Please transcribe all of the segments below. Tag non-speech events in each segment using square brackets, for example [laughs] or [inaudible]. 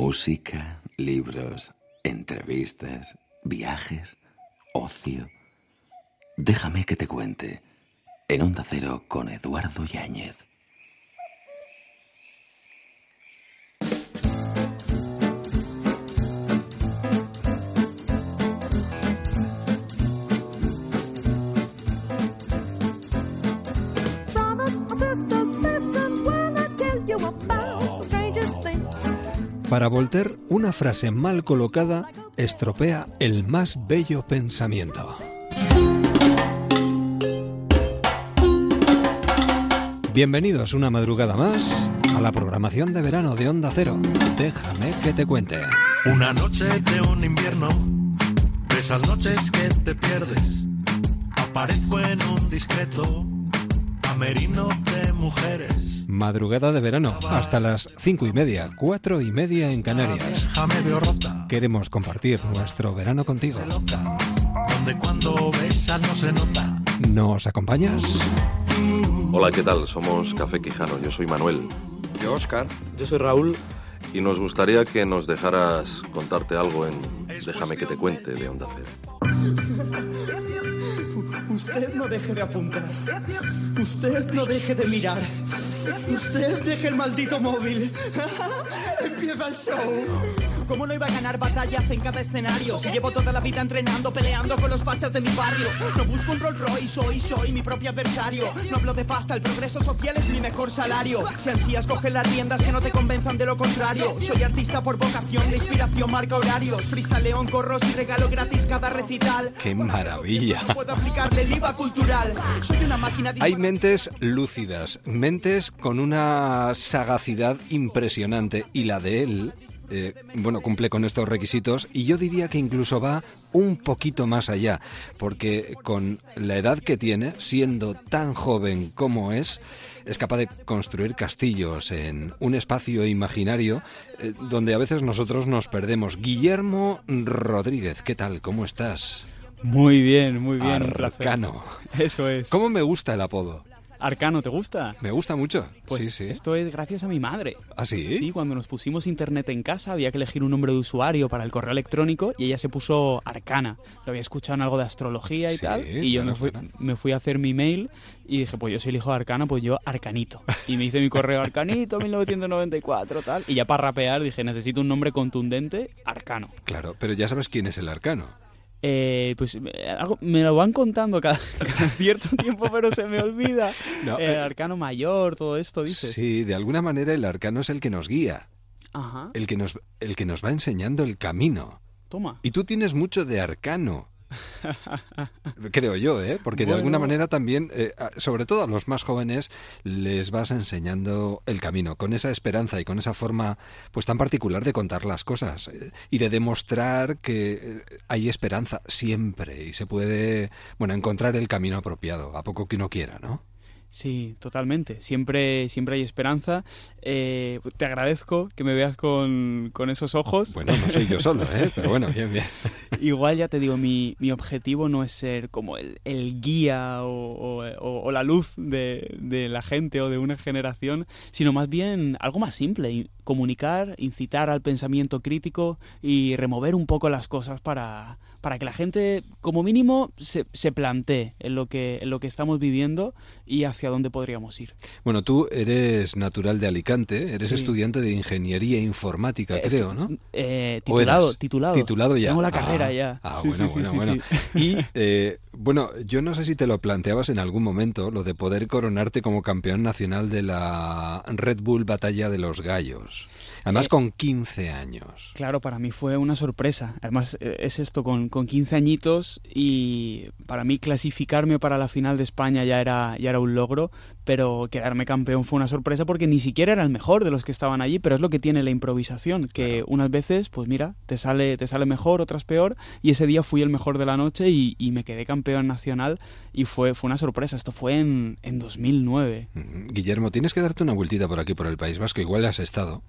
Música, libros, entrevistas, viajes, ocio. Déjame que te cuente. En Onda Cero con Eduardo Yáñez. Para Voltaire, una frase mal colocada estropea el más bello pensamiento. Bienvenidos una madrugada más a la programación de verano de Onda Cero. Déjame que te cuente. Una noche de un invierno, de esas noches que te pierdes, aparezco en un discreto camerino de mujeres Madrugada de verano, hasta las cinco y media, cuatro y media en Canarias. Queremos compartir nuestro verano contigo. ¿Nos acompañas? Hola, ¿qué tal? Somos Café Quijano. Yo soy Manuel. Yo, Oscar. Yo soy Raúl. Y nos gustaría que nos dejaras contarte algo en Déjame que te cuente de Onda Cero. [laughs] Usted no deje de apuntar. Usted no deje de mirar. Usted deje el maldito móvil. [laughs] Empieza el show. ¿Cómo no iba a ganar batallas en cada escenario? Si llevo toda la vida entrenando, peleando con los fachas de mi barrio. No busco un Rolls Royce, soy, soy mi propio adversario. No hablo de pasta, el progreso social es mi mejor salario. Si ansías, coge las riendas que no te convenzan de lo contrario. Soy artista por vocación, de inspiración marca horarios. Frista león, corros y regalo gratis cada recital. ¡Qué maravilla! puedo aplicarle el IVA cultural. Soy una máquina Hay mentes lúcidas, mentes con una sagacidad impresionante y la de él eh, bueno, cumple con estos requisitos y yo diría que incluso va un poquito más allá, porque con la edad que tiene, siendo tan joven como es, es capaz de construir castillos en un espacio imaginario eh, donde a veces nosotros nos perdemos. Guillermo Rodríguez, ¿qué tal? ¿Cómo estás? Muy bien, muy bien. Arcano. Eso es. ¿Cómo me gusta el apodo? Arcano, ¿te gusta? Me gusta mucho. Pues sí, sí. esto es gracias a mi madre. ¿Ah, sí? Sí, cuando nos pusimos internet en casa había que elegir un nombre de usuario para el correo electrónico y ella se puso Arcana. Lo había escuchado en algo de astrología y tal. Y yo me fui, me fui, a hacer mi mail y dije, pues yo soy el hijo de Arcana, pues yo Arcanito. Y me hice mi correo Arcanito [laughs] 1994, tal. Y ya para rapear dije, necesito un nombre contundente, Arcano. Claro, pero ya sabes quién es el Arcano. Eh, pues algo, me lo van contando [laughs] cada, cierto tiempo, pero se me olvida. [laughs] el eh, arcano mayor, todo esto, dices. Sí, de alguna manera el arcano es el que nos guía. Ajá. El que nos, el que nos va enseñando el camino. Toma. Y tú tienes mucho de arcano. [laughs] Creo yo, ¿eh? Porque de alguna manera también, eh, sobre todo a los más jóvenes, les vas enseñando el camino, con esa esperanza y con esa forma pues tan particular de contar las cosas eh, y de demostrar que eh, hay esperanza siempre y se puede, bueno, encontrar el camino apropiado, a poco que uno quiera, ¿no? Sí, totalmente. Siempre, siempre hay esperanza. Eh, te agradezco que me veas con, esos ojos. Bueno, no soy yo [laughs] solo, ¿eh? pero bueno, bien, bien. Igual ya te digo, mi, mi objetivo no es ser como el, el guía o, o, la luz de, de, la gente o de una generación, sino más bien algo más simple, comunicar, incitar al pensamiento crítico y remover un poco las cosas para, para que la gente, como mínimo, se, se plantee en lo, que, en lo que estamos viviendo y hacia dónde podríamos ir. Bueno, tú eres natural de Alicante, eres estudiante de Ingeniería Informática, eh, creo, ¿no? Eh, titulado, titulado. Titulado ya. Tengo la carrera ah, ya. Ah, bueno, bueno, bueno. Y, eh, bueno, yo no sé si te lo planteabas en algún momento, lo de poder coronarte como campeón nacional de la Red Bull Batalla de los Gallos. Además, eh, con 15 años. Claro, para mí fue una sorpresa. Además, eh, es esto, con, con 15 añitos y para mí clasificarme para la final de España ya era, ya era un logro, pero quedarme campeón fue una sorpresa porque ni siquiera era el mejor de los que estaban allí, pero es lo que tiene la improvisación, que unas veces, pues mira, te sale, te sale mejor, otras peor, y ese día fui el mejor de la noche y, me quedé campeón nacional y fue, fue una sorpresa. Esto fue en, en 2009. Guillermo, tienes que darte una vueltita por aquí, por el País Vasco, igual has estado.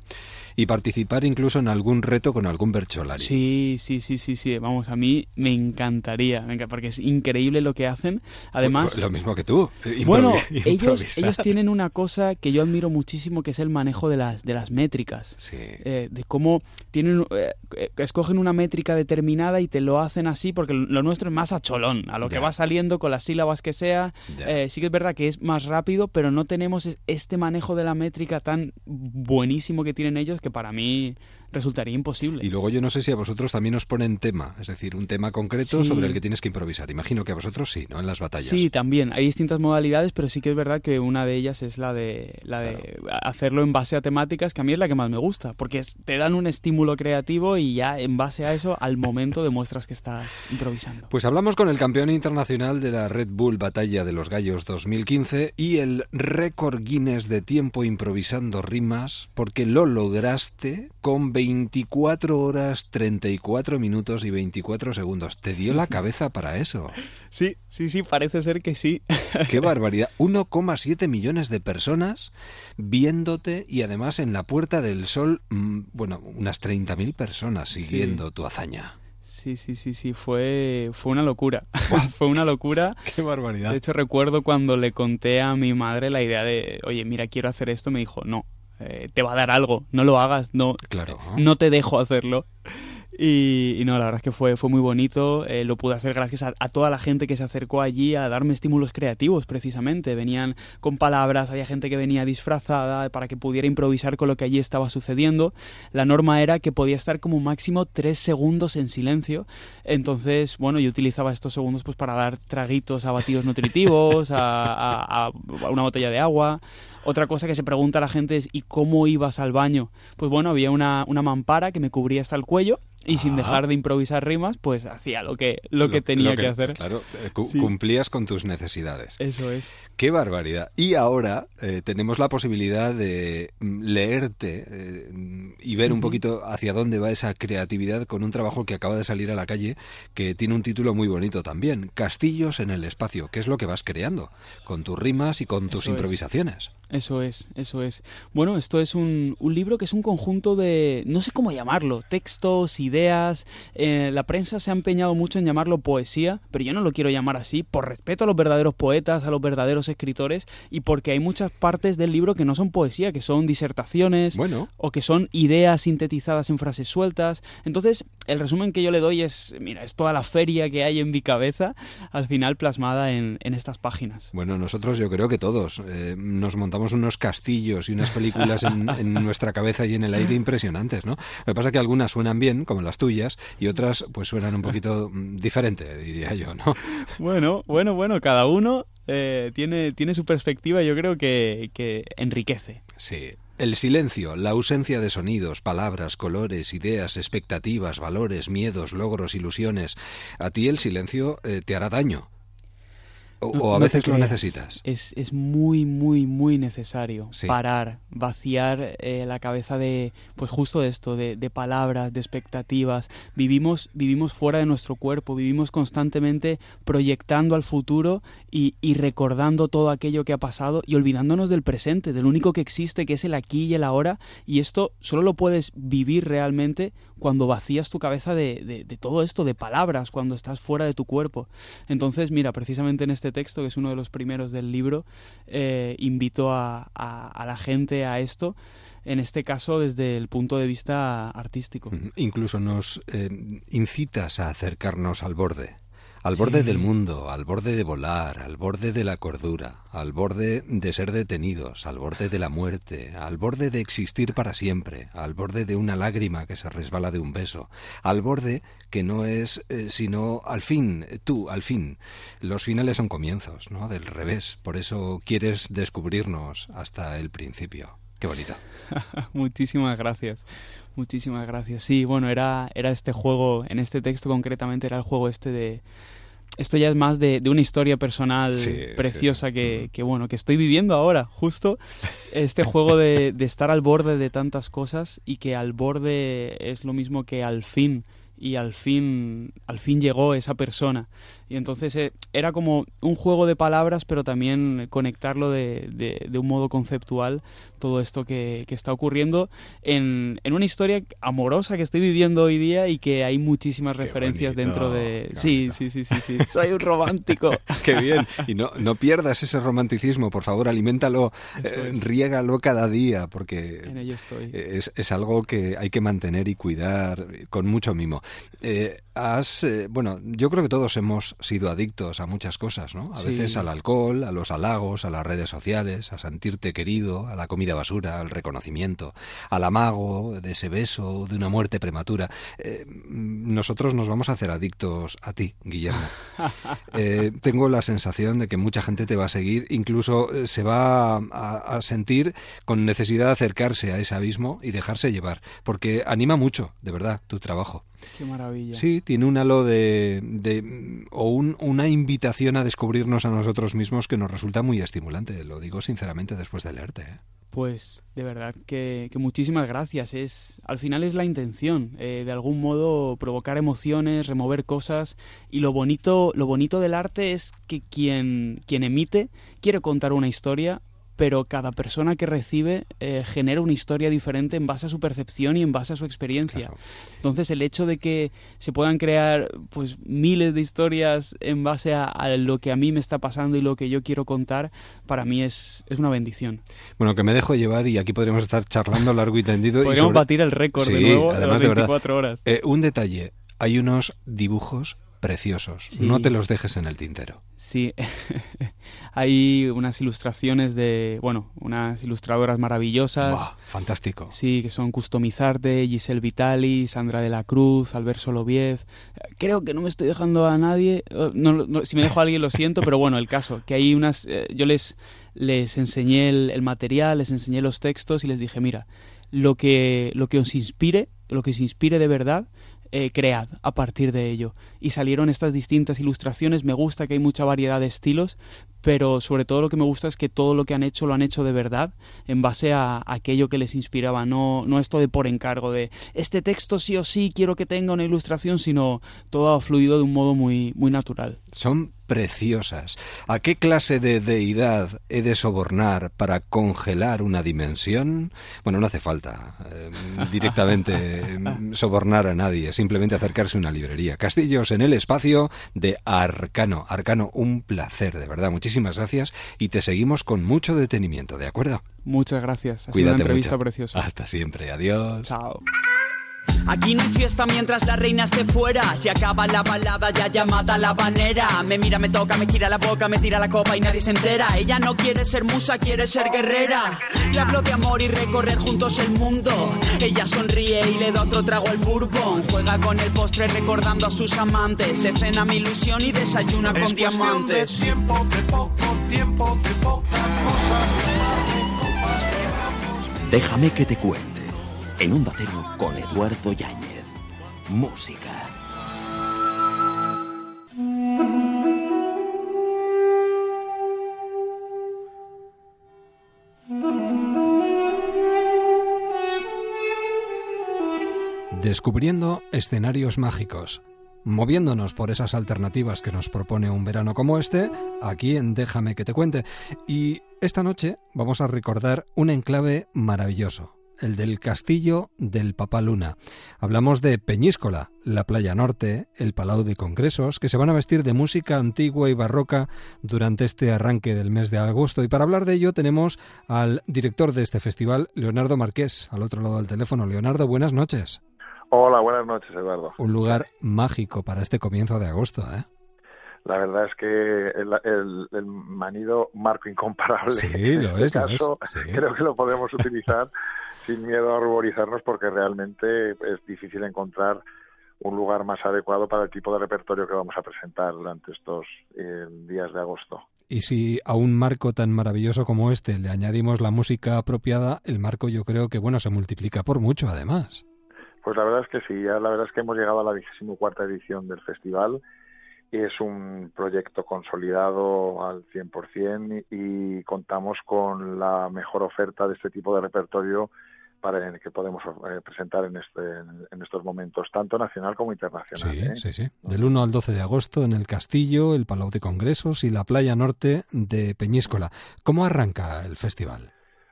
Y participar incluso en algún reto con algún Bercholari. Sí, sí, sí, sí, sí. Vamos, a mí me encantaría, porque es increíble lo que hacen. Además, lo mismo que tú. bueno, [laughs] ellos, ellos tienen una cosa que yo admiro muchísimo, que es el manejo de las de las métricas, sí. eh, de cómo tienen eh, escogen una métrica determinada y te lo hacen así, porque lo nuestro es más a cholón, a lo que va saliendo con las sílabas que sea. Eh, sí que es verdad que es más rápido, pero no tenemos este manejo de la métrica tan buenísimo que tienen ellos que para mí resultaría imposible. Y luego yo no sé si a vosotros también os ponen tema, es decir, un tema concreto sobre el que tienes que improvisar. Imagino que a vosotros sí, ¿no? En las batallas. Sí, también. Hay distintas modalidades, pero sí que es verdad que una de ellas es la de, la de hacerlo en base a temáticas, que a mí es la que más me gusta, porque te dan un estímulo creativo y ya en base a eso, al momento demuestras que estás improvisando. Pues hablamos con el campeón internacional de la Red Bull Batalla de los Gallos 2015 y el récord Guinness de tiempo improvisando rimas, porque lo lograste con 24 horas, 34 minutos y 24 segundos. ¿Te dio la cabeza para eso? [laughs] Sí, sí, sí, parece ser que sí. ¡Qué [laughs] barbaridad! 1,7 millones de personas viéndote y además en la Puerta del Sol, mm, bueno, unas 30.000 personas siguiendo tu hazaña. Sí, sí, sí, sí, fue, fue una locura. [laughs] fue una locura. Qué barbaridad. De hecho, recuerdo cuando le conté a mi madre la idea de, oye, mira, quiero hacer esto, me dijo, no, eh, te va a dar algo, no lo hagas, no, claro. no te dejo hacerlo. Y, no, la verdad es que fue, fue muy bonito. Eh, lo pude hacer gracias a, toda la gente que se acercó allí a darme estímulos creativos, precisamente. Venían con palabras, había gente que venía disfrazada para que pudiera improvisar con lo que allí estaba sucediendo. La norma era que podía estar como máximo tres segundos en silencio. Entonces, bueno, yo utilizaba estos segundos pues para dar traguitos a batidos nutritivos, a, a una botella de agua. Otra cosa que se pregunta la gente es ¿y cómo ibas al baño? Pues bueno, había una, una mampara que me cubría hasta el cuello y sin dejar de improvisar rimas, pues hacía lo que, lo, que tenía que, hacer. Claro, eh, cumplías con tus necesidades. Eso es. Qué barbaridad. Y ahora eh, tenemos la posibilidad de mm, leerte eh, y ver un poquito hacia dónde va esa creatividad con un trabajo que acaba de salir a la calle, que tiene un título muy bonito también, Castillos en el espacio, que es lo que vas creando, con tus rimas y con tus improvisaciones. Eso es, eso es. Bueno, esto es un, un libro que es un conjunto de, no sé cómo llamarlo, textos, ideas. Eh, la prensa se ha empeñado mucho en llamarlo poesía, pero yo no lo quiero llamar así, por respeto a los verdaderos poetas, a los verdaderos escritores, y porque hay muchas partes del libro que no son poesía, que son disertaciones, bueno. o que son ideas sintetizadas en frases sueltas. Entonces, el resumen que yo le doy es, mira, es toda la feria que hay en mi cabeza, al final plasmada en, en estas páginas. Bueno, nosotros yo creo que todos eh, nos montamos unos castillos y unas películas en, [laughs] nuestra cabeza y en el aire impresionantes, ¿no? Lo que pasa es que algunas suenan bien, como las tuyas, y otras pues suenan un poquito mm, diferente, diría yo, ¿no? [laughs] Bueno, bueno, bueno, cada uno eh, tiene, tiene su perspectiva yo creo que, que enriquece. Sí. El silencio, la ausencia de sonidos, palabras, colores, ideas, expectativas, valores, miedos, logros, ilusiones. A ti el silencio eh, te hará daño o, a veces lo necesitas. Es, es, muy, muy, muy necesario parar, vaciar eh, la cabeza de, pues justo de esto, de, de, palabras, de expectativas. Vivimos, vivimos fuera de nuestro cuerpo, vivimos constantemente proyectando al futuro y, y, recordando todo aquello que ha pasado y olvidándonos del presente, del único que existe, que es el aquí y el ahora. Y esto solo lo puedes vivir realmente cuando vacías tu cabeza de, de todo esto, de palabras, cuando estás fuera de tu cuerpo. Entonces, mira, precisamente en este este texto, que es uno de los primeros del libro, eh, invito a, la gente a esto, en este caso desde el punto de vista artístico. Incluso nos eh, incitas a acercarnos al borde al borde del mundo, al borde de volar, al borde de la cordura, al borde de ser detenidos, al borde de la muerte, al borde de existir para siempre, al borde de una lágrima que se resbala de un beso, al borde que no es eh, sino al fin, tú, al fin. Los finales son comienzos, ¿no? Del revés. Por eso quieres descubrirnos hasta el principio. Qué bonito. [laughs] Muchísimas gracias. Muchísimas gracias. Sí, bueno, era, era este juego, en este texto concretamente era el juego este de... Esto ya es más de, una historia personal preciosa Que, que, bueno, que estoy viviendo ahora, justo. Este juego de, de estar al borde de tantas cosas y que al borde es lo mismo que al fin y al fin, al fin llegó esa persona. Y entonces eh, era como un juego de palabras, pero también conectarlo de, de, un modo conceptual, todo esto que, que está ocurriendo en, en, una historia amorosa que estoy viviendo hoy día y que hay muchísimas referencias dentro de... Sí, sí, sí, sí, sí, [laughs] soy un romántico. [laughs] Qué bien. Y no, no pierdas ese romanticismo, por favor, aliméntalo, eh, riégalo cada día, porque en ello estoy. Es, es algo que hay que mantener y cuidar con mucho mimo. Eh, has, eh, bueno, yo creo que todos hemos sido adictos a muchas cosas, ¿no? A veces al alcohol, a los halagos, a las redes sociales, a sentirte querido, a la comida basura, al reconocimiento, al amago de ese beso, de una muerte prematura. Eh, nosotros nos vamos a hacer adictos a ti, Guillermo. [laughs] tengo la sensación de que mucha gente te va a seguir, incluso se va a, a sentir con necesidad de acercarse a ese abismo y dejarse llevar, porque anima mucho, de verdad, tu trabajo. Qué maravilla. Sí, tiene un halo de, de o una invitación a descubrirnos a nosotros mismos que nos resulta muy estimulante. Lo digo sinceramente después de leerte. ¿eh? Pues de verdad que, muchísimas gracias. Es al final es la intención, eh, de algún modo provocar emociones, remover cosas y lo bonito lo bonito del arte es que quien quien emite quiere contar una historia pero cada persona que recibe eh, genera una historia diferente en base a su percepción y en base a su experiencia. Entonces el hecho de que se puedan crear pues miles de historias en base a, lo que a mí me está pasando y lo que yo quiero contar, para mí es, es una bendición. Bueno, que me dejo llevar y aquí podríamos estar charlando largo y tendido. Podríamos batir el récord de nuevo de las 24 horas. Eh, un detalle, hay unos dibujos preciosos. No te los dejes en el tintero. Sí, [laughs] hay unas ilustraciones de, bueno, unas ilustradoras maravillosas. fantástico. Sí, que son Customizarte, Giselle Vitali, Sandra de la Cruz, Albert Soloviev. Creo que no me estoy dejando a nadie. Eh, si me dejo a alguien lo siento, pero bueno, el caso, que hay unas... Eh, yo les, les enseñé el, material, les enseñé los textos y les dije, mira, lo que, lo que os inspire, lo que os inspire de verdad, eh, cread a partir de ello. Y salieron estas distintas ilustraciones, me gusta que hay mucha variedad de estilos, pero sobre todo lo que me gusta es que todo lo que han hecho lo han hecho de verdad, en base a, aquello que les inspiraba, no, no esto de por encargo, de este texto sí o sí quiero que tenga una ilustración, sino todo ha fluido de un modo muy, muy natural. Son preciosas. ¿A qué clase de deidad he de sobornar para congelar una dimensión? Bueno, no hace falta eh, directamente [laughs] sobornar a nadie, simplemente acercarse a una librería. Castillos en el espacio de Arcano. Arcano, un placer, de verdad. Muchísimas gracias y te seguimos con mucho detenimiento, ¿de acuerdo? Muchas gracias. Ha sido una entrevista preciosa. Hasta siempre. Adiós. Chao. Aquí no hay fiesta mientras la reina esté fuera. Se acaba la balada, ya llamada la banera. Me mira, me toca, me tira la boca, me tira la copa y nadie se entera. Ella no quiere ser musa, quiere ser guerrera. Le hablo de amor y recorrer juntos el mundo. Ella sonríe y le da otro trago al bourbon. Juega con el postre recordando a sus amantes. Se cena mi ilusión y desayuna con diamantes. tiempo, de poco tiempo, de poca cosa. Déjame que te cuente en un Cero con Eduardo Yáñez. Música. Descubriendo escenarios mágicos, moviéndonos por esas alternativas que nos propone un verano como este, aquí en Déjame que te cuente. Y esta noche vamos a recordar un enclave maravilloso, el del castillo del Papaluna. Hablamos de Peñíscola, la playa norte, el Palau de Congresos, que se van a vestir de música antigua y barroca durante este arranque del mes de agosto. Y para hablar de ello tenemos al director de este festival, Leonardo Marqués, al otro lado del teléfono. Leonardo, buenas noches. Hola, buenas noches, Eduardo. Un lugar mágico para este comienzo de agosto, ¿eh? la verdad es que el, manido marco incomparable sí, lo en este caso creo que lo podemos utilizar [laughs] sin miedo a ruborizarnos porque realmente es difícil encontrar un lugar más adecuado para el tipo de repertorio que vamos a presentar durante estos eh, días de agosto. Y si a un marco tan maravilloso como este le añadimos la música apropiada, el marco yo creo que bueno se multiplica por mucho además. Pues la verdad es que sí, ya la verdad es que hemos llegado a la vigésimo cuarta edición del festival es un proyecto consolidado al 100% y, y contamos con la mejor oferta de este tipo de repertorio para que podemos eh, presentar en, este, en estos momentos, tanto nacional como internacional. Sí, ¿eh? sí, sí. Del 1 al 12 de agosto en el Castillo, el Palau de Congresos y la playa norte de Peñíscola. ¿Cómo arranca el festival?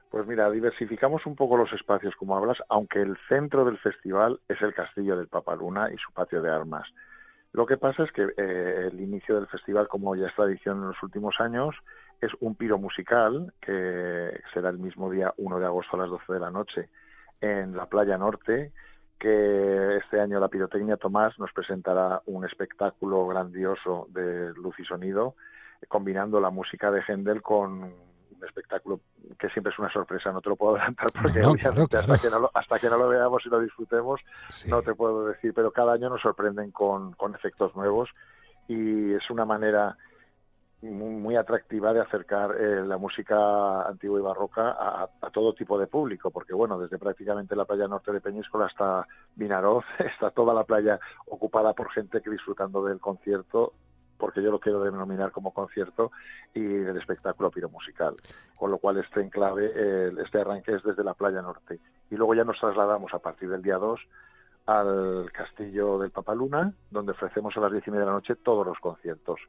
Pues mira, diversificamos un poco los espacios, como hablas, aunque el centro del festival es el Castillo del Papaluna y su patio de armas. Lo que pasa es que eh, el inicio del festival, como ya es tradición en los últimos años, es un piro musical que será el mismo día 1 de agosto a las 12 de la noche en la playa norte, que este año la pirotecnia Tomás nos presentará un espectáculo grandioso de luz y sonido, combinando la música de Händel con un espectáculo que siempre es una sorpresa, no te lo puedo adelantar porque Hasta, que no lo, hasta que no lo veamos y lo disfrutemos no te puedo decir, pero cada año nos sorprenden con, con efectos nuevos y es una manera muy, atractiva de acercar eh, la música antigua y barroca a, todo tipo de público, porque bueno, desde prácticamente la playa norte de Peñíscola hasta Vinaroz, [laughs] está toda la playa ocupada por gente que disfrutando del concierto, porque yo lo quiero denominar como concierto, y del espectáculo piromusical, con lo cual este enclave, este arranque es desde la playa norte. Y luego ya nos trasladamos a partir del día 2 al castillo del Papaluna, donde ofrecemos a las diez y media de la noche todos los conciertos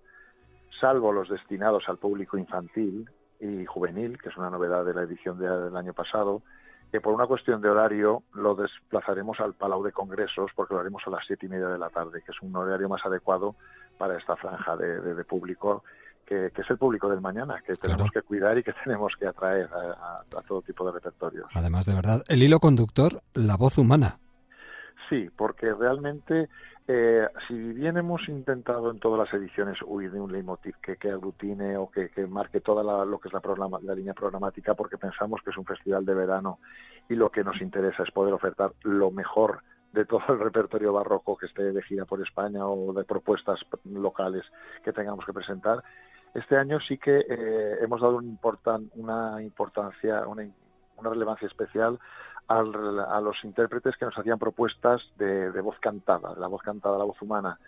salvo los destinados al público infantil y juvenil, que es una novedad de la edición del año pasado, que por una cuestión de horario lo desplazaremos al Palau de Congresos porque lo haremos a las siete y media de la tarde, que es un horario más adecuado para esta franja de, público, que, es el público del mañana, que tenemos que cuidar y que [laughs] tenemos que atraer a, a todo tipo de repertorios. Además, de verdad, el hilo conductor, la voz humana. Sí, porque realmente eh, si bien hemos intentado en todas las ediciones huir de un leitmotiv que, que aglutine o que, marque toda lo que es la, la línea programática, porque pensamos que es un festival de verano y lo que nos interesa es poder ofertar lo mejor de todo el repertorio barroco que esté de gira por España o de propuestas locales que tengamos que presentar. Este año sí que eh, hemos dado un una importancia, una, una relevancia especial a los intérpretes que nos hacían propuestas de, voz cantada, la voz cantada, la voz humana.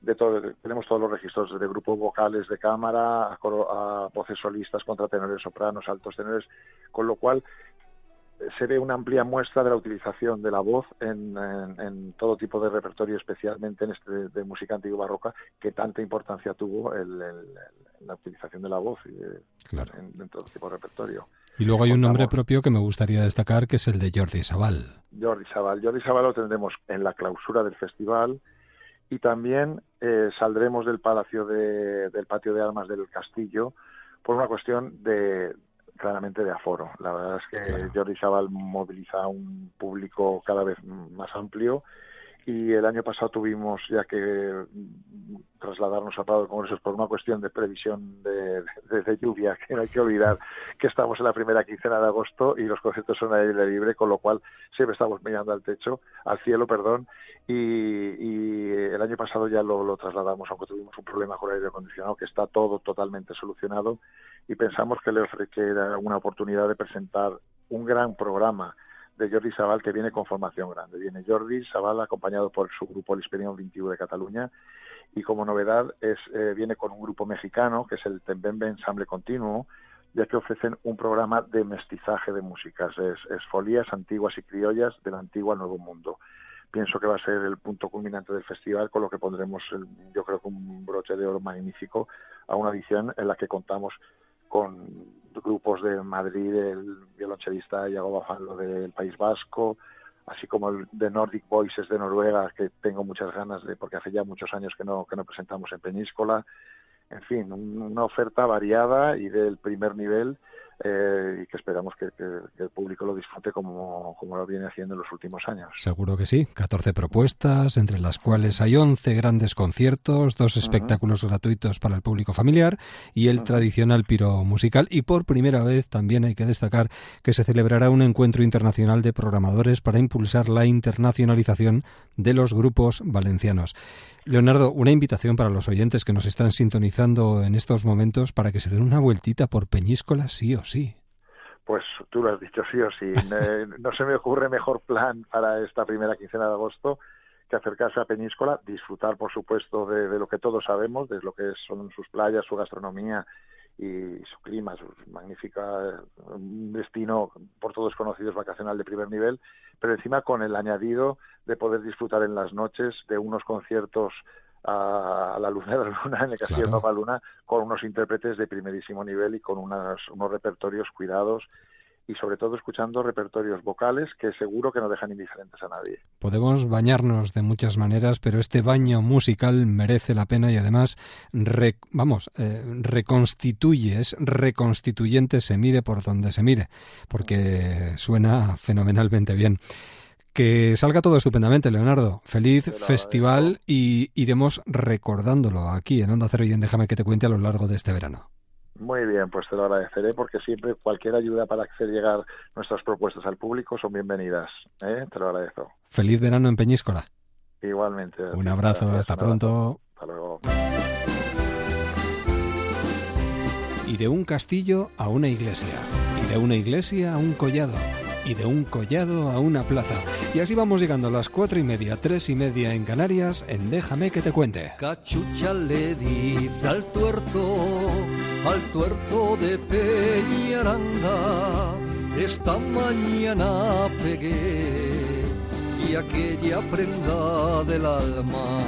De todo, tenemos todos los registros de grupos vocales de cámara, a, a voces solistas, contratenores, sopranos, altos tenores, con lo cual se ve una amplia muestra de la utilización de la voz en, todo tipo de repertorio, especialmente en este de música antigua barroca, que tanta importancia tuvo el, la utilización de la voz en, todo tipo de repertorio. Y luego hay un nombre propio que me gustaría destacar, que es el de Jordi Sabal. Jordi Sabal. Jordi Sabal lo tendremos en la clausura del festival y también eh, saldremos del palacio del patio de armas del castillo por una cuestión de, claramente de aforo. La verdad es que Jordi Sabal moviliza un público cada vez más amplio y el año pasado tuvimos ya que trasladarnos a Prado de Congresos por una cuestión de previsión de, lluvia, que no hay que olvidar que estamos en la primera quincena de agosto y los conciertos son a aire libre, con lo cual siempre estamos mirando al techo, al cielo, perdón, y, el año pasado ya lo, trasladamos, aunque tuvimos un problema con el aire acondicionado, que está todo totalmente solucionado, y pensamos que le ofrece una oportunidad de presentar un gran programa de Jordi Sabal que viene con formación grande. Viene Jordi Sabal acompañado por su grupo El Experience 21 de Cataluña y como novedad es eh, viene con un grupo mexicano que es el Tembembe Ensamble Continuo ya que ofrecen un programa de mestizaje de músicas, es, folías antiguas y criollas del antiguo al nuevo mundo. Pienso que va a ser el punto culminante del festival, con lo que pondremos, yo creo que un broche de oro magnífico a una edición en la que contamos con grupos de Madrid, el violonchelista Iago Bafalo del País Vasco, así como el de Nordic Voices de Noruega, que tengo muchas ganas de, porque hace ya muchos años que no, que no presentamos en Peñíscola. En fin, una oferta variada y del primer nivel eh, y que esperamos que, el público lo disfrute como, como lo viene haciendo en los últimos años. Seguro que sí. 14 propuestas, entre las cuales hay 11 grandes conciertos, dos espectáculos gratuitos para el público familiar y el tradicional piro musical. Y por primera vez también hay que destacar que se celebrará un encuentro internacional de programadores para impulsar la internacionalización de los grupos valencianos. Leonardo, una invitación para los oyentes que nos están sintonizando en estos momentos para que se den una vueltita por Peñíscola sí o sí. Pues tú lo has dicho sí o sí. [laughs] no se me ocurre mejor plan para esta primera quincena de agosto que acercarse a Peñíscola, disfrutar, por supuesto, de, lo que todos sabemos, de lo que son sus playas, su gastronomía y su clima, su magnífica un destino por todos conocidos vacacional de primer nivel, pero encima con el añadido de poder disfrutar en las noches de unos conciertos a, la luz de la luna en el Castillo de Nova Luna con unos intérpretes de primerísimo nivel y con unos repertorios cuidados y sobre todo escuchando repertorios vocales que seguro que no dejan indiferentes a nadie. Podemos bañarnos de muchas maneras, pero este baño musical merece la pena y además, vamos, eh, reconstituye, es reconstituyente, se mire por donde se mire, porque suena fenomenalmente bien. Que salga todo estupendamente, Leonardo. Feliz festival y iremos recordándolo aquí en Onda Cero y en Déjame que te cuente a lo largo de este verano. Muy bien, pues te lo agradeceré porque siempre cualquier ayuda para hacer llegar nuestras propuestas al público son bienvenidas. ¿eh? Te lo agradezco. Feliz verano en Peñíscola. Igualmente. Un abrazo, hasta pronto. Hasta luego. Y de un castillo a una iglesia. Y de una iglesia a un collado. Y de un collado a una plaza. Y así vamos llegando a las cuatro y media, tres y media en Canarias, en Déjame que te cuente. Cachucha le dice al tuerto al tuerto de Peñaranda. Esta mañana pegué y aquella prenda del alma.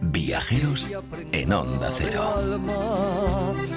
Viajeros en Onda Cero.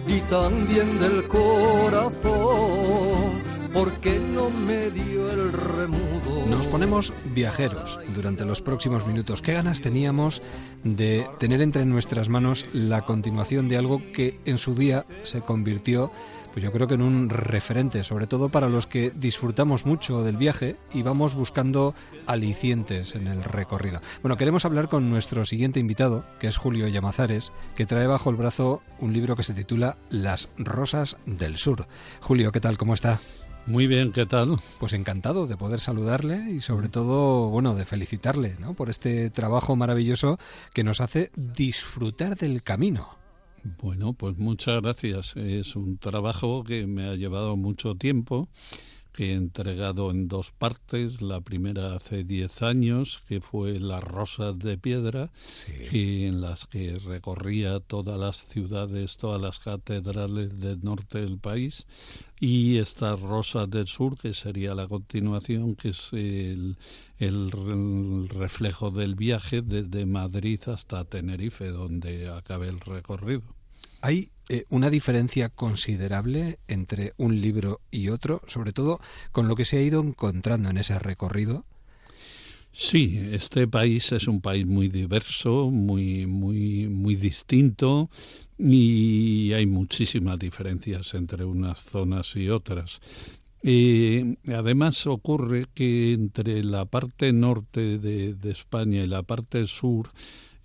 y también del corazón porque no me dio el remudo. Nos ponemos viajeros durante los próximos minutos. ¿Qué ganas teníamos de tener entre nuestras manos la continuación de algo que en su día se convirtió pues yo creo que en un referente, sobre todo para los que disfrutamos mucho del viaje y vamos buscando alicientes en el recorrido. Bueno, queremos hablar con nuestro siguiente invitado, que es Julio Llamazares, que trae bajo el brazo un libro que se titula Las Rosas del Sur. Julio, ¿qué tal? ¿Cómo está? Muy bien, ¿qué tal? Pues encantado de poder saludarle y sobre todo, bueno, de felicitarle, ¿no? Por este trabajo maravilloso que nos hace disfrutar del camino. Bueno, pues muchas gracias. Es un trabajo que me ha llevado mucho tiempo que he entregado en dos partes. La primera hace diez años, que fue Las Rosas de Piedra, en las que recorría todas las ciudades, todas las catedrales del norte del país. Y esta Rosas del Sur, que sería la continuación, que es el, el reflejo del viaje desde Madrid hasta Tenerife, donde acabé el recorrido. Hay eh, una diferencia considerable entre un libro y otro, sobre todo con lo que se ha ido encontrando en ese recorrido. Sí, este país es un país muy diverso, muy, muy, muy distinto y hay muchísimas diferencias entre unas zonas y otras. Y además ocurre que entre la parte norte de, España y la parte sur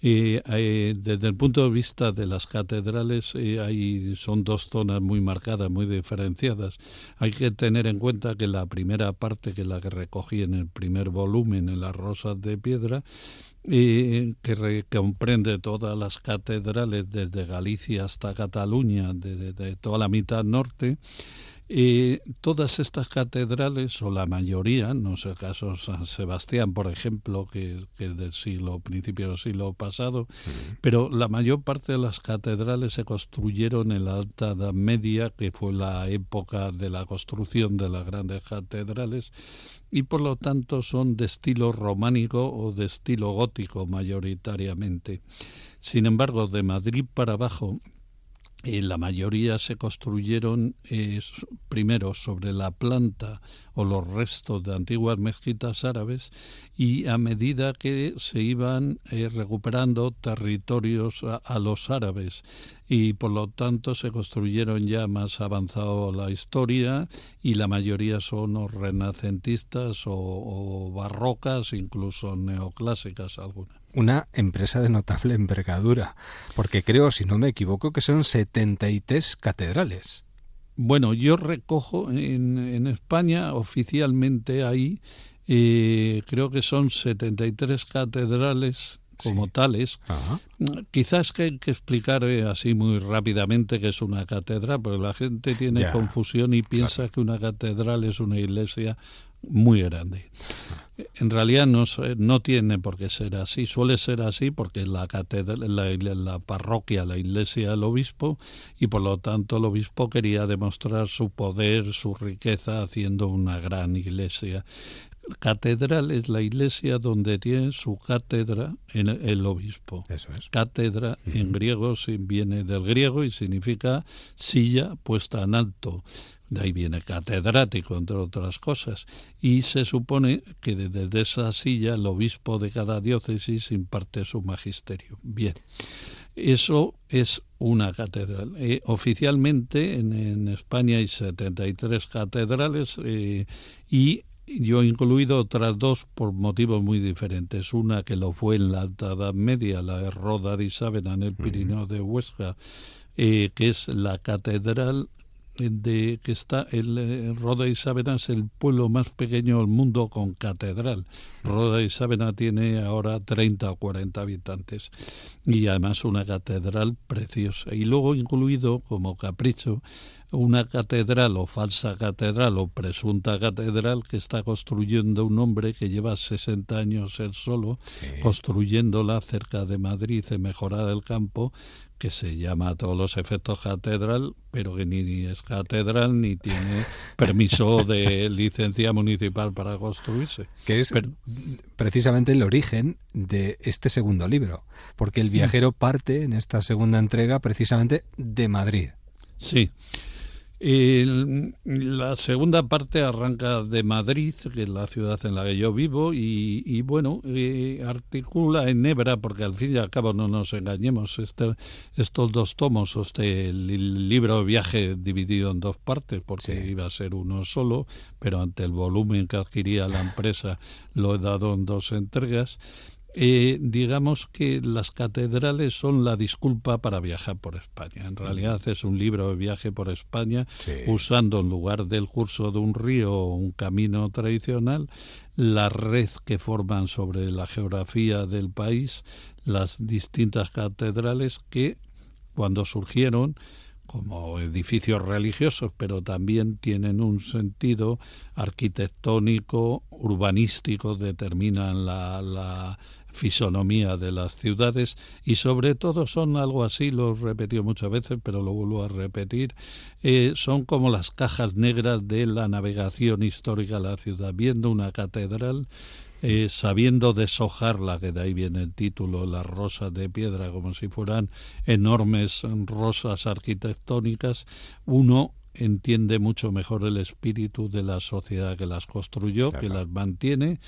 y eh, desde el punto de vista de las catedrales, eh, son dos zonas muy marcadas, muy diferenciadas. Hay que tener en cuenta que la primera parte, que la que recogí en el primer volumen, en las Rosas de Piedra, eh, que comprende todas las catedrales desde Galicia hasta Cataluña, de toda la mitad norte, y todas estas catedrales, o la mayoría, no sé el caso San Sebastián, por ejemplo, que, es del siglo, principio del siglo pasado, pero la mayor parte de las catedrales se construyeron en la Alta Edad Media, que fue la época de la construcción de las grandes catedrales, y por lo tanto son de estilo románico o de estilo gótico mayoritariamente. Sin embargo, de Madrid para abajo, la mayoría se construyeron eh, primero sobre la planta o los restos de antiguas mezquitas árabes y a medida que se iban eh, recuperando territorios a, los árabes. Y por lo tanto se construyeron ya más avanzado la historia y la mayoría son renacentistas o barrocas, incluso neoclásicas algunas una empresa de notable envergadura, porque creo, si no me equivoco, que son 73 catedrales. Bueno, yo recojo en, España oficialmente ahí, eh, creo que son 73 catedrales como tales. Quizás que hay que explicar eh, así muy rápidamente que es una catedral, porque la gente tiene confusión y piensa que una catedral es una iglesia muy grande. En realidad no, no tiene por qué ser así, suele ser así porque la, catedral, la, la parroquia, la iglesia, el obispo, y por lo tanto el obispo quería demostrar su poder, su riqueza, haciendo una gran iglesia catedral es la iglesia donde tiene su cátedra en el obispo. Eso es. Cátedra en griego viene del griego y significa silla puesta en alto. De ahí viene catedrático, entre otras cosas. Y se supone que desde esa silla el obispo de cada diócesis imparte su magisterio. Bien, eso es una catedral. Eh, oficialmente en, España hay 73 catedrales eh, y yo he incluido otras dos por motivos muy diferentes. Una que lo fue en la Alta Edad Media, la Roda de Isabena en el Pirineo de Huesca, eh, que es la catedral de que está el eh, Roda y Sábena es el pueblo más pequeño del mundo con catedral. Roda y tiene ahora 30 o 40 habitantes y además una catedral preciosa. Y luego incluido como capricho una catedral o falsa catedral o presunta catedral que está construyendo un hombre que lleva 60 años él solo construyéndola cerca de Madrid en Mejorada del Campo que se llama a todos los efectos catedral, pero que ni es catedral ni tiene permiso de licencia municipal para construirse. Que es precisamente el origen de este segundo libro, porque el viajero parte en esta segunda entrega precisamente de Madrid. Sí la segunda parte arranca de Madrid, que es la ciudad en la que yo vivo, y, bueno, eh, articula en Nebra, porque al fin y al cabo no nos engañemos, este, estos dos tomos, este el libro de viaje dividido en dos partes, porque iba a ser uno solo, pero ante el volumen que adquiría la empresa lo he dado en dos entregas. Eh, digamos que las catedrales son la disculpa para viajar por España. En realidad es un libro de viaje por España usando en lugar del curso de un río o un camino tradicional la red que forman sobre la geografía del país las distintas catedrales que cuando surgieron como edificios religiosos, pero también tienen un sentido arquitectónico, urbanístico, determinan la, fisonomía de las ciudades y sobre todo son algo así, lo he repetido muchas veces, pero lo vuelvo a repetir, eh, son como las cajas negras de la navegación histórica de la ciudad, viendo una catedral eh, sabiendo deshojarla, que de ahí viene el título, las rosas de piedra, como si fueran enormes rosas arquitectónicas, uno entiende mucho mejor el espíritu de la sociedad que las construyó, que las mantiene,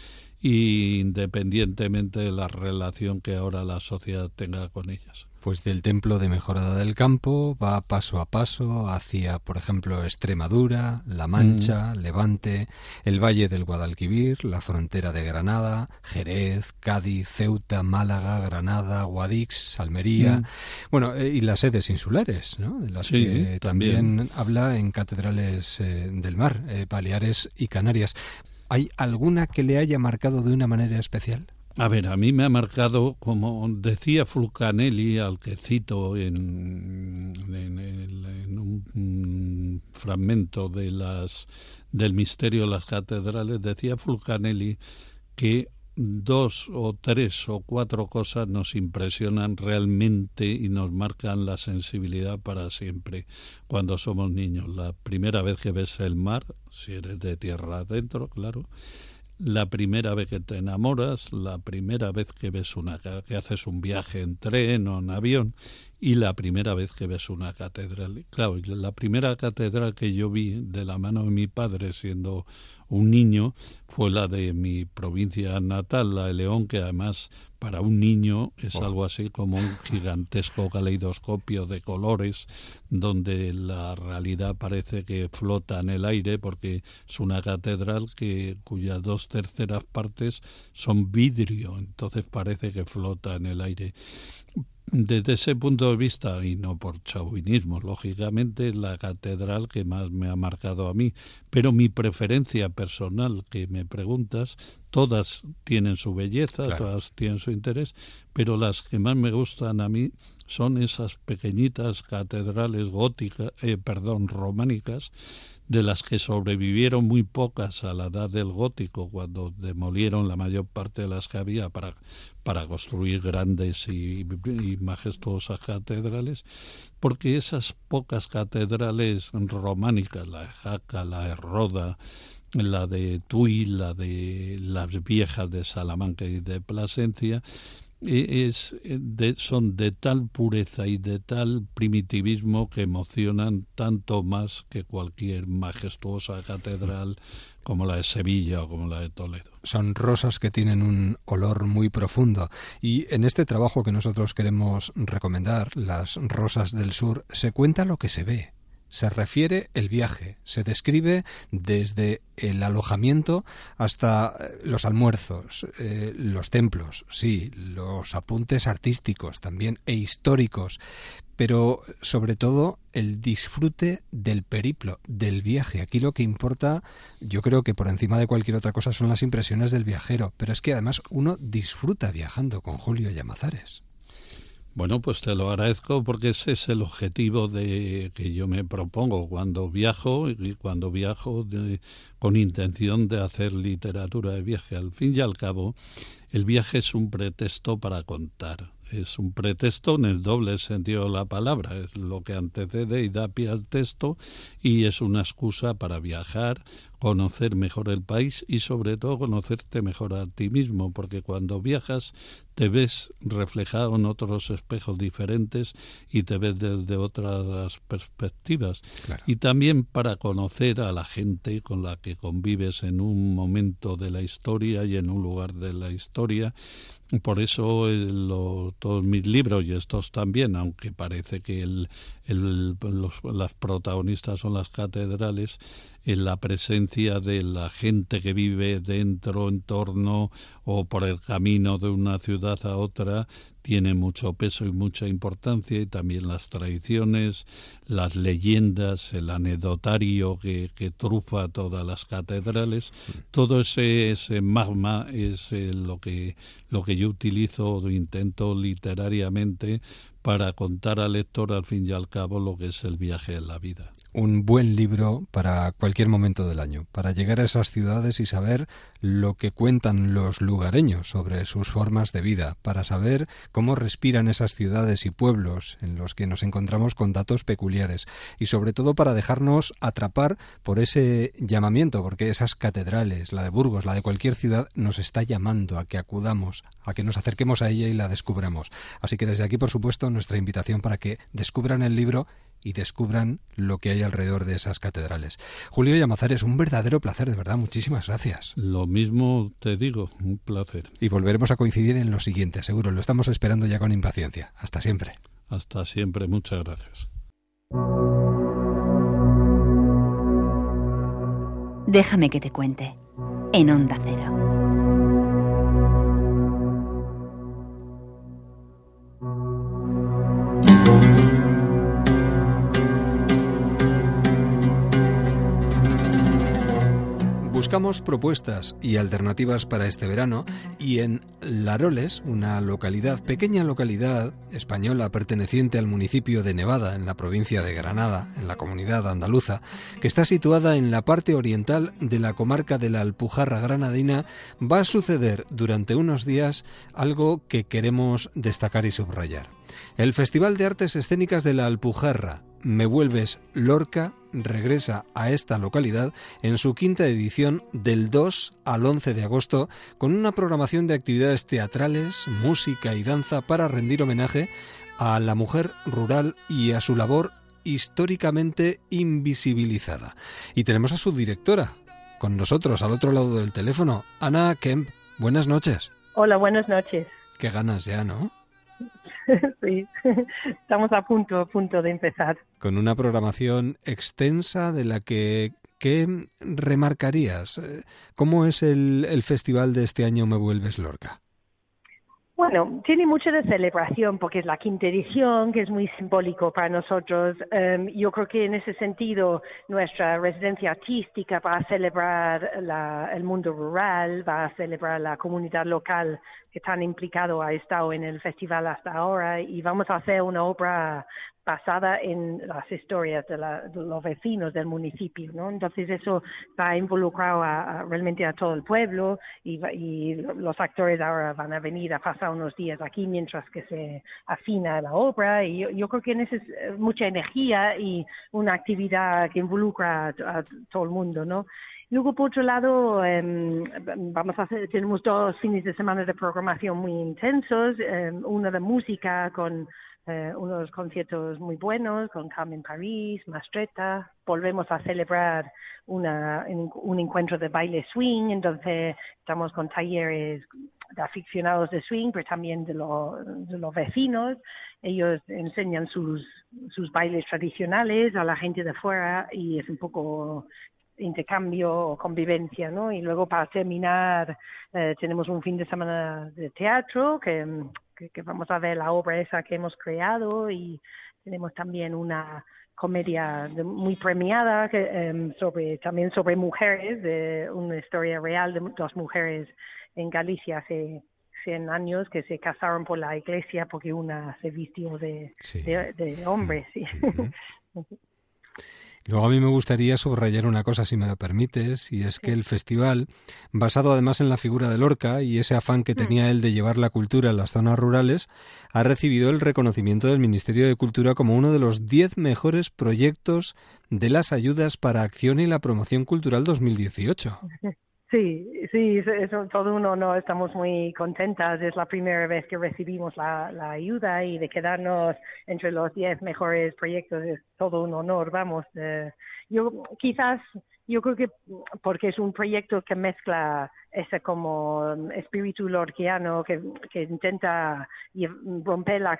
independientemente de la relación que ahora la sociedad tenga con ellas. Pues del templo de Mejorada del Campo va paso a paso hacia, por ejemplo, Extremadura, La Mancha, mm. Levante, el Valle del Guadalquivir, la frontera de Granada, Jerez, Cádiz, Ceuta, Málaga, Granada, Guadix, Almería, mm. bueno, eh, y las sedes insulares, ¿no? De las que también. habla en catedrales eh, del mar, eh, Baleares y Canarias. ¿Hay alguna que le haya marcado de una manera especial? A ver, a mí me ha marcado, como decía Fulcanelli, al que cito en, un fragmento de las, del misterio de las catedrales, decía Fulcanelli que dos o tres o cuatro cosas nos impresionan realmente y nos marcan la sensibilidad para siempre cuando somos niños. La primera vez que ves el mar, si eres de tierra adentro, claro, la primera vez que te enamoras, la primera vez que ves una que haces un viaje en tren o en avión y la primera vez que ves una catedral. Claro, la primera catedral que yo vi de la mano de mi padre siendo un niño fue la de mi provincia natal, la de León, que además para un niño es oh. algo así como un gigantesco caleidoscopio de colores donde la realidad parece que flota en el aire porque es una catedral que cuyas dos terceras partes son vidrio, entonces parece que flota en el aire. Desde ese punto de vista, y no por chauvinismo, lógicamente es la catedral que más me ha marcado a mí, pero mi preferencia personal que me preguntas, todas tienen su belleza, todas tienen su interés, pero las que más me gustan a mí son esas pequeñitas catedrales góticas, eh, perdón, románicas, de las que sobrevivieron muy pocas a la edad del gótico, cuando demolieron la mayor parte de las que había para, para construir grandes y, y majestuosas catedrales, porque esas pocas catedrales románicas, la de Jaca, la de Roda, la de Tui, la de las viejas de Salamanca y de Plasencia, es de, son de tal pureza y de tal primitivismo que emocionan tanto más que cualquier majestuosa catedral como la de Sevilla o como la de Toledo. Son rosas que tienen un olor muy profundo y en este trabajo que nosotros queremos recomendar, las rosas del sur, se cuenta lo que se ve, se refiere el viaje, se describe desde el alojamiento hasta eh, los almuerzos, eh, los templos, sí, los apuntes artísticos también e históricos, pero sobre todo el disfrute del periplo, del viaje. Aquí lo que importa, yo creo que por encima de cualquier otra cosa son las impresiones del viajero, pero es que además uno disfruta viajando con Julio Llamazares. Bueno, pues te lo agradezco porque ese es el objetivo de que yo me propongo cuando viajo y cuando viajo con intención de hacer literatura de viaje. Al fin y al cabo, el viaje es un pretexto para contar es un pretexto en el doble sentido de la palabra, es lo que antecede y da pie al texto y es una excusa para viajar, conocer mejor el país y sobre todo conocerte mejor a ti mismo, porque cuando viajas te ves reflejado en otros espejos diferentes y te ves desde otras perspectivas. Y también para conocer a la gente con la que convives en un momento de la historia y en un lugar de la historia por eso eh, todos mis libros y estos también, aunque parece que el, los, las protagonistas son las catedrales, en la presencia de la gente que vive dentro, en torno o por el camino de una ciudad a otra, tiene mucho peso y mucha importancia y también las tradiciones, las leyendas, el anecdotario que, que trufa todas las catedrales, todo ese, ese magma es eh, lo, que, lo que yo utilizo o intento literariamente para contar al lector al fin y al cabo lo que es el viaje en la vida. Un buen libro para cualquier momento del año, para llegar a esas ciudades y saber lo que cuentan los lugareños sobre sus formas de vida, para saber cómo respiran esas ciudades y pueblos en los que nos encontramos con datos peculiares y sobre todo para dejarnos atrapar por ese llamamiento, porque esas catedrales, la de Burgos, la de cualquier ciudad, nos está llamando a que acudamos, a que nos acerquemos a ella y la descubramos. Así que desde aquí, por supuesto, nuestra invitación para que descubran el libro y descubran lo que hay alrededor de esas catedrales. Julio Llamazares, un verdadero placer, de verdad, muchísimas gracias. Lo mismo te digo, un placer. Y volveremos a coincidir en lo siguiente, seguro, lo estamos esperando ya con impaciencia. Hasta siempre. Hasta siempre, muchas gracias. Déjame que te cuente, en Onda Cero. Buscamos propuestas y alternativas para este verano y en Laroles, una localidad, pequeña localidad española perteneciente al municipio de Nevada, en la provincia de Granada, en la comunidad andaluza, que está situada en la parte oriental de la comarca de la Alpujarra granadina, va a suceder durante unos días algo que queremos destacar y subrayar. El Festival de Artes Escénicas de la Alpujarra, Me Vuelves Lorca, regresa a esta localidad en su quinta edición del 2 al 11 de agosto con una programación de actividades teatrales, música y danza para rendir homenaje a la mujer rural y a su labor históricamente invisibilizada. Y tenemos a su directora con nosotros al otro lado del teléfono, Ana Kemp. Buenas noches. Hola, buenas noches. Qué ganas ya, ¿no? [laughs] sí, estamos a punto, a punto de empezar. Con una programación extensa de la que ¿qué remarcarías? ¿Cómo es el, el festival de este año Me Vuelves Lorca? Bueno, tiene mucho de celebración porque es la quinta edición, que es muy simbólico para nosotros. Um, yo creo que en ese sentido nuestra residencia artística va a celebrar la, el mundo rural, va a celebrar la comunidad local que tan implicado ha estado en el festival hasta ahora y vamos a hacer una obra basada en las historias de, los vecinos del municipio, ¿no? Entonces eso va a involucrar a, realmente a todo el pueblo y, y, los actores ahora van a venir a pasar unos días aquí mientras que se afina la obra y yo, creo que en eso es eh, mucha energía y una actividad que involucra a, todo el mundo, ¿no? Luego, por otro lado, em, vamos a hacer, tenemos dos fines de semana de programación muy intensos, em, uno de música con eh, unos conciertos muy buenos con Carmen París, Mastreta. Volvemos a celebrar una, un encuentro de baile swing, entonces estamos con talleres de aficionados de swing, pero también de, de los vecinos. Ellos enseñan sus, sus bailes tradicionales a la gente de fuera y es un poco intercambio o convivencia, ¿no? Y luego para terminar eh, tenemos un fin de semana de teatro que que, vamos a ver la obra esa que hemos creado y tenemos también una comedia muy premiada que, em, sobre también sobre mujeres, de una historia real de dos mujeres en Galicia hace 100 años que se casaron por la iglesia porque una se vistió de, de, hombre. Sí. [laughs] Luego a mí me gustaría subrayar una cosa, si me lo permites, y es que el festival, basado además en la figura de Lorca y ese afán que mm. tenía él de llevar la cultura a las zonas rurales, ha recibido el reconocimiento del Ministerio de Cultura como uno de los diez mejores proyectos de las ayudas para acción y la promoción cultural 2018. [laughs] Sí, sí, eso todo uno no estamos muy contentas. Es la primera vez que recibimos la, la ayuda y de quedarnos entre los diez mejores proyectos es todo un honor. Vamos, eh, yo quizás yo creo que porque es un proyecto que mezcla ese como espíritu lorquiano que, que intenta romper la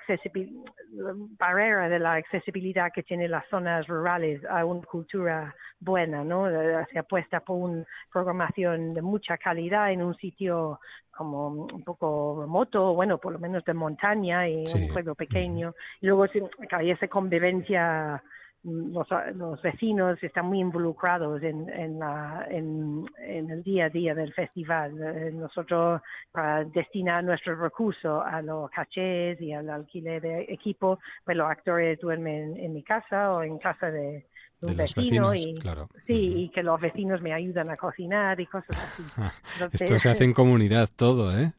barrera de la accesibilidad que tienen las zonas rurales a una cultura buena, ¿no? Se apuesta por una programación de mucha calidad en un sitio como un poco remoto, bueno, por lo menos de montaña y un pueblo pequeño. Y luego hay esa convivencia los, los vecinos están muy involucrados en, en, la, en, en, el día a día del festival. Eh, nosotros, para destinar nuestros recursos a los cachés y al alquiler de equipo, pues los actores duermen en mi casa o en casa de, un vecino y sí y que los vecinos me ayudan a cocinar y cosas así. [laughs] Esto se hace en comunidad todo, ¿eh?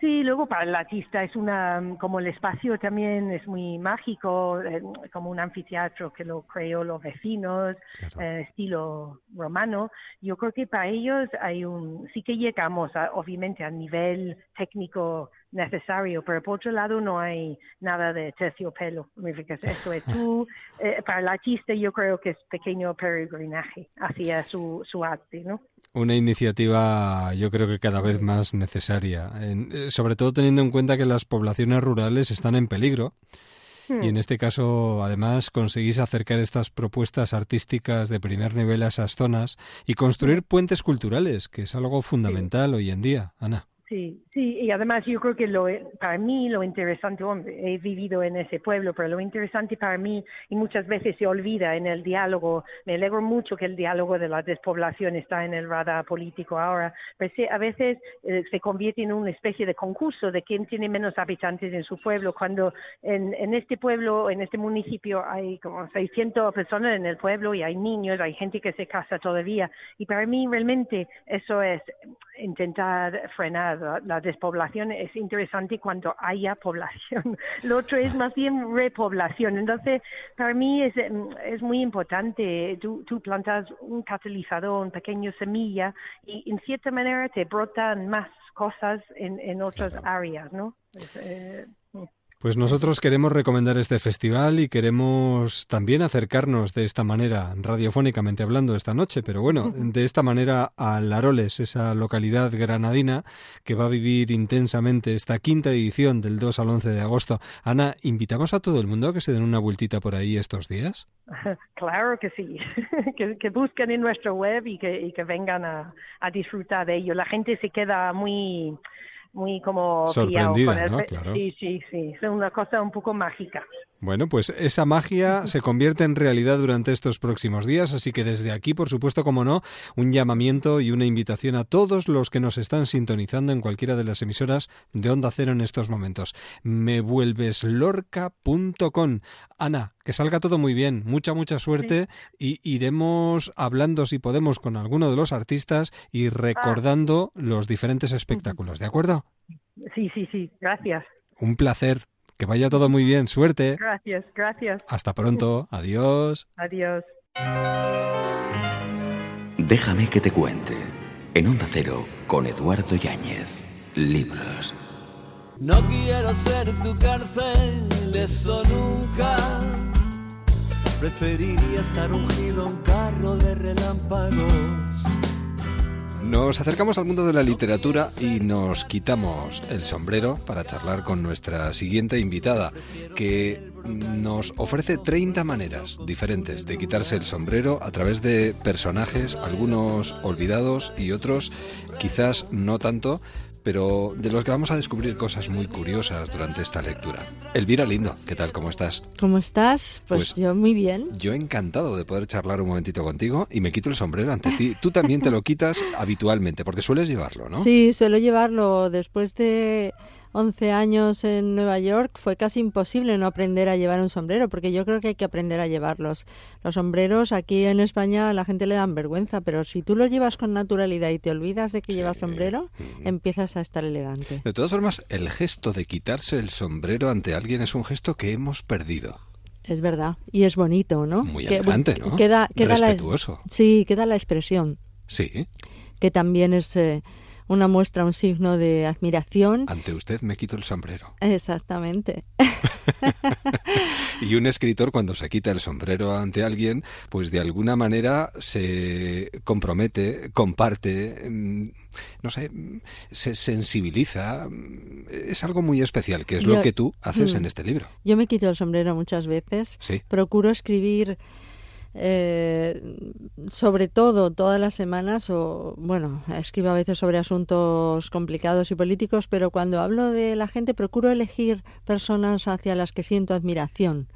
Sí, luego para el artista es una, como el espacio también es muy mágico, eh, como un anfiteatro que lo creó los vecinos, eh, estilo romano. Yo creo que para ellos hay un, sí que llegamos obviamente a nivel técnico necesario, pero por otro lado no hay nada de terciopelo. Eso es tú, [laughs] eh, para el artista yo creo que es pequeño peregrinaje hacia su, su arte, ¿no? Una iniciativa yo creo que cada vez más necesaria, eh, sobre todo teniendo en cuenta que las poblaciones rurales están en peligro. Y en hmm. este caso, además, conseguís acercar estas propuestas artísticas de primer nivel a esas zonas y construir puentes culturales, que es algo fundamental hoy en día, Ana. Sí, sí, y además yo creo que lo, para mí lo interesante, he vivido en ese pueblo, pero lo interesante para mí, y muchas veces se olvida en el diálogo, me alegro mucho que el diálogo de la despoblación está en el radar político ahora, pero sí, a veces eh, se convierte en una especie de concurso de quién tiene menos habitantes en su pueblo, cuando en, en este pueblo, en este municipio hay como 600 personas en el pueblo y hay niños, hay gente que se casa todavía, y para mí realmente eso es intentar frenar la, despoblación es interesante cuando haya población. [laughs] Lo otro es más bien repoblación. Entonces, para mí es, em, es muy importante. Tú, tú plantas un catalizador, un pequeño semilla, y en cierta manera te brotan más cosas en, en otras áreas, ¿no? Eh, pues nosotros queremos recomendar este festival y queremos también acercarnos de esta manera, radiofónicamente hablando esta noche, pero bueno, de esta manera a Laroles, esa localidad granadina que va a vivir intensamente esta quinta edición del 2 al 11 de agosto. Ana, ¿invitamos a todo el mundo a que se den una vueltita por ahí estos días? [laughs] Claro que sí, [laughs] que, busquen en nuestra web y que, vengan a disfrutar de ello. La gente se queda muy muy como Sorprendida, ¿no? Claro. Sí, sí, sí, es una cosa un poco mágica. Bueno, pues esa magia [laughs] se convierte en realidad durante estos próximos días, así que desde aquí, por supuesto, como no, un llamamiento y una invitación a todos los que nos están sintonizando en cualquiera de las emisoras de Onda Cero en estos momentos. mevuelveslorca.com. Ana, que salga todo muy bien, mucha, mucha suerte y iremos hablando, si podemos, con alguno de los artistas y recordando los diferentes espectáculos, ¿de acuerdo? Sí, sí, sí, gracias. Un placer. Que vaya todo muy bien. Suerte. Gracias, gracias. Hasta pronto. Adiós. Adiós. Déjame que te cuente. En Onda Cero, con Eduardo Yáñez. Libros. No quiero ser tu cárcel, eso nunca. Preferiría estar ungido a un carro de relámpagos. Nos acercamos al mundo de la literatura y nos quitamos el sombrero para charlar con nuestra siguiente invitada, que nos ofrece 30 maneras diferentes de quitarse el sombrero a través de personajes, algunos olvidados y otros quizás no tanto, pero de los que vamos a descubrir cosas muy curiosas durante esta lectura. Elvira Lindo, ¿qué tal? ¿Cómo estás? ¿Cómo estás? Pues, Pues- yo muy bien. Yo encantado de poder charlar un momentito contigo y me quito el sombrero ante ti. Tú también te lo quitas habitualmente, porque sueles llevarlo, ¿no? Sí, suelo llevarlo. Después de 11 años en Nueva York fue casi imposible no aprender a llevar un sombrero, porque yo creo que hay que aprender a llevarlos. Los sombreros aquí en España a la gente le dan vergüenza, pero si tú los llevas con naturalidad y te olvidas de que llevas sombrero, empiezas a estar elegante. De todas formas, el gesto de quitarse el sombrero ante alguien es un gesto que hemos perdido. Es verdad. Y es bonito, ¿no? Muy Que- elegante, ¿no? Queda, queda la, Respetuoso. sí, queda la expresión. Sí. que también es eh, una muestra, un signo de admiración. Ante usted me quito el sombrero. Exactamente. [laughs] Y un escritor cuando se quita el sombrero ante alguien, pues de alguna manera se compromete, comparte, mm, no sé, mm, se sensibiliza. mm, Es algo muy especial, que es lo que tú haces en este libro. Yo me quito el sombrero muchas veces. Sí. Procuro escribir eh, sobre todo todas las semanas o bueno, escribo a veces sobre asuntos complicados y políticos, pero cuando hablo de la gente procuro elegir personas hacia las que siento admiración.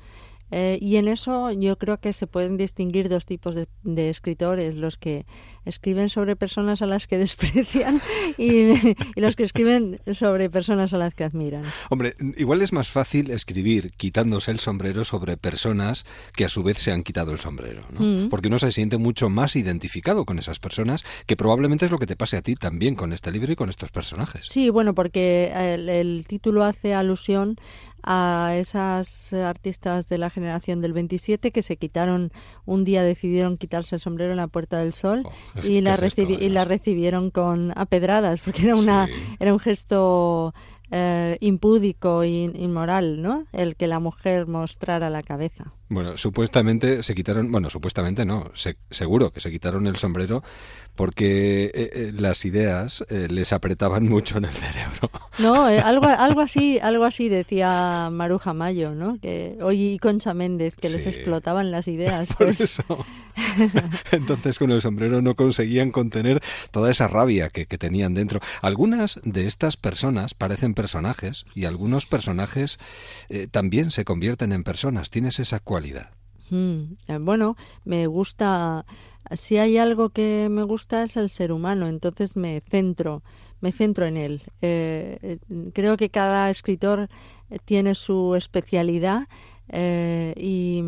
Eh, y en eso yo creo que se pueden distinguir dos tipos de, de escritores, los que escriben sobre personas a las que [laughs] desprecian y, y los que escriben sobre personas a las que admiran. Hombre, igual es más fácil escribir quitándose el sombrero sobre personas que a su vez se han quitado el sombrero, ¿no? Mm. Porque uno se siente mucho más identificado con esas personas, que probablemente es lo que te pase a ti también con este libro y con estos personajes. Sí, bueno, porque el, el título hace alusión a esas artistas de la generación del 27 que se quitaron, un día decidieron quitarse el sombrero en la Puerta del Sol qué- y, la gesto, y la recibieron con a pedradas, porque era, una, era un gesto eh, impúdico e inmoral, ¿no? El que la mujer mostrara la cabeza. Bueno, supuestamente se quitaron, bueno, supuestamente no, se- seguro que se quitaron el sombrero porque eh, eh, las ideas les apretaban [laughs] mucho en el cerebro. No, algo, algo así, algo así decía Maruja Mayo, ¿no? Que hoy y Concha Méndez que les explotaban las ideas. [laughs] Por pues. eso. [laughs] Entonces con el sombrero no conseguían contener toda esa rabia que, que tenían dentro. Algunas de estas personas parecen personajes y algunos personajes eh, también se convierten en personas. Tienes esa cualidad. Mm, bueno, me gusta, si hay algo que me gusta es el ser humano, entonces me centro, me centro en él. Eh, eh, creo que cada escritor tiene su especialidad eh, y,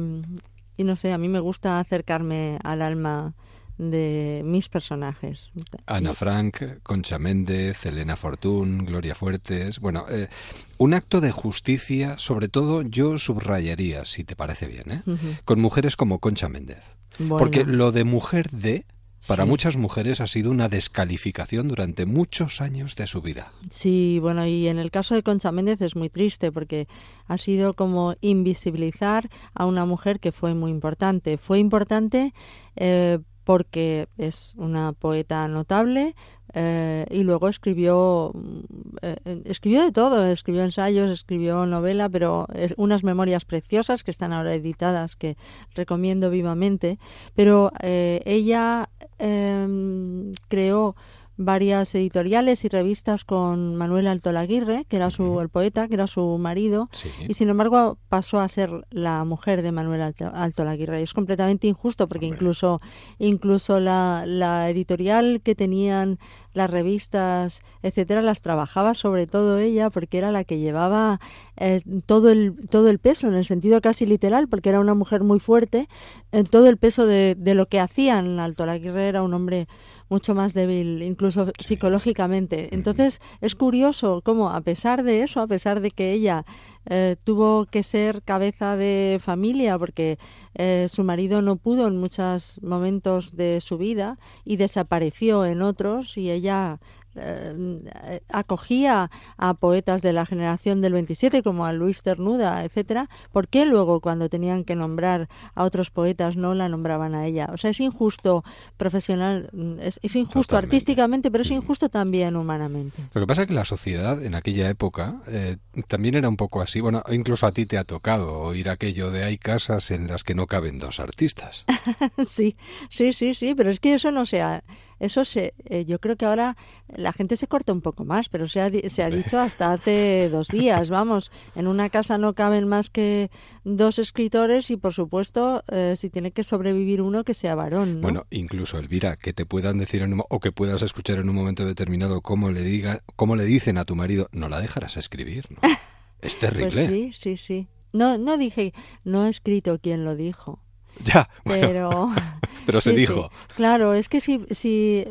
y no sé, a mí me gusta acercarme al alma de mis personajes. Ana Frank, Concha Méndez, Elena Fortún, Gloria Fuertes. Bueno, eh, un acto de justicia, sobre todo yo subrayaría, si te parece bien, ¿eh? Con mujeres como Concha Méndez. Bueno. Porque lo de mujer de, para Sí. muchas mujeres ha sido una descalificación durante muchos años de su vida. Sí, bueno, y en el caso de Concha Méndez es muy triste porque ha sido como invisibilizar a una mujer que fue muy importante. Fue importante eh, porque es una poeta notable eh, y luego escribió mm, eh, escribió de todo, escribió ensayos, escribió novela, pero es unas memorias preciosas que están ahora editadas que recomiendo vivamente. Pero eh, ella em, creó varias editoriales y revistas con Manuel Alto Laguirre, que era su, el poeta, que era su marido, y sin embargo pasó a ser la mujer de Manuel Alto, Alto Laguirre. Es completamente injusto porque incluso, incluso la, la editorial que tenían las revistas, etcétera, las trabajaba sobre todo ella porque era la que llevaba eh, todo, el, todo el peso, en el sentido casi literal, porque era una mujer muy fuerte, en todo el peso de, de lo que hacían. Alto Laguirre era un hombre mucho más débil, incluso psicológicamente. Entonces es curioso cómo, a pesar de eso, a pesar de que ella eh, tuvo que ser cabeza de familia porque eh, su marido no pudo en muchos momentos de su vida y desapareció en otros y ella eh, acogía a poetas de la generación del 27 como a Luis Ternuda, etcétera, ¿por qué luego cuando tenían que nombrar a otros poetas no la nombraban a ella? O sea, es injusto profesional, es, injusto artísticamente, pero es injusto también humanamente. Lo que pasa es que la sociedad en aquella época eh, también era un poco así. Bueno, incluso a ti te ha tocado oír aquello de hay casas en las que no caben dos artistas. [laughs] sí, sí, sí, sí, pero es que eso no sea eso se, eh, yo creo que ahora la gente se corta un poco más, pero se ha, se ha dicho hasta hace dos días, vamos, en una casa no caben más que dos escritores y por supuesto eh, si tiene que sobrevivir uno que sea varón. Bueno, incluso Elvira, que te puedan decir en o que puedas escuchar en un momento determinado cómo le diga, cómo le dicen a tu marido, no la dejarás escribir, ¿no? [laughs] Es terrible. Pues sí, sí, sí. No, no dije, no he escrito quién lo dijo. [laughs] Ya, pero, [laughs] pero se dijo. Claro, es que si, si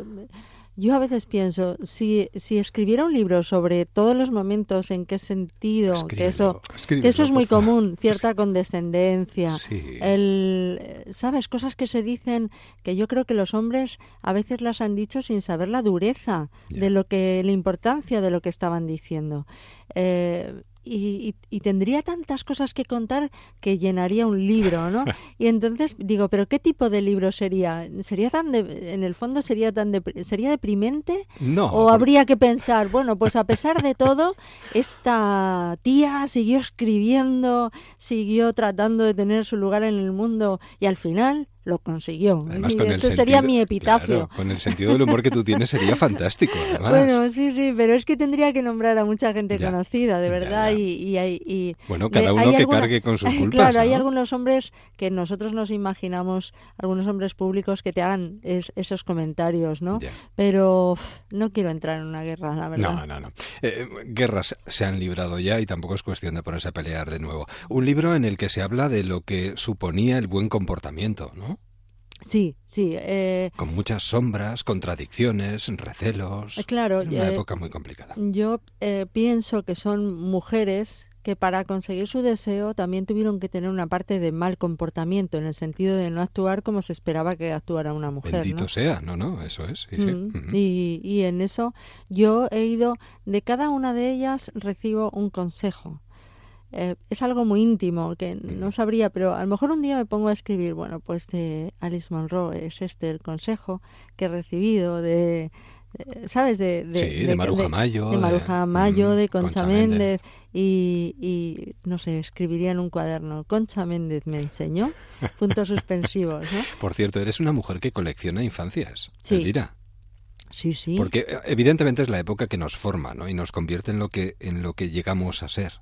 yo a veces pienso, si, si escribiera un libro sobre todos los momentos, en qué sentido, que eso, que eso es muy común, cierta condescendencia, el, sabes, cosas que se dicen que yo creo que los hombres a veces las han dicho sin saber la dureza de lo que, la importancia de lo que estaban diciendo. Eh, y, tendría tantas cosas que contar que llenaría un libro, ¿no? [laughs] Y entonces digo, pero ¿qué tipo de libro sería? ¿Sería tan en el fondo sería tan sería deprimente? No. ¿O habría que pensar, bueno, pues a pesar de todo, esta tía siguió escribiendo, siguió tratando de tener su lugar en el mundo y al final lo consiguió. Eso sería mi epitafio. con el sentido del humor que tú tienes sería [laughs] fantástico. Bueno, sí, sí, pero es que tendría que nombrar a mucha gente conocida, de verdad. Y, y, bueno, cada uno que cargue con sus [laughs] culpas. Claro, hay algunos hombres que nosotros nos imaginamos, algunos hombres públicos que te hagan esos comentarios, ¿no? Pero no quiero entrar en una guerra, la verdad. No, no, no. Eh, guerras se han librado ya y tampoco es cuestión de ponerse a pelear de nuevo. Un libro en el que se habla de lo que suponía el buen comportamiento, ¿no? Sí, sí. Eh, Con muchas sombras, contradicciones, recelos. Eh, claro. Una eh, época muy complicada. Yo pienso que son mujeres que para conseguir su deseo también tuvieron que tener una parte de mal comportamiento, en el sentido de no actuar como se esperaba que actuara una mujer. Bendito sea, no, no, eso es. Mm, y, y en eso yo he ido, de cada una de ellas recibo un consejo. Eh, es algo muy íntimo que no sabría, pero a lo mejor un día me pongo a escribir, bueno, pues de Alice Monroe, es este el consejo que he recibido de, ¿sabes? De, de, de, Maruja Mayo. De, Maruja Mayo, de Concha, Méndez, y, y, no sé, escribiría en un cuaderno, Concha Méndez me enseñó, puntos suspensivos, ¿no? [laughs] Por cierto, eres una mujer que colecciona infancias, sí. mira Sí, sí. Porque eh, evidentemente es la época que nos forma, ¿no? Y nos convierte en lo que en lo que llegamos a ser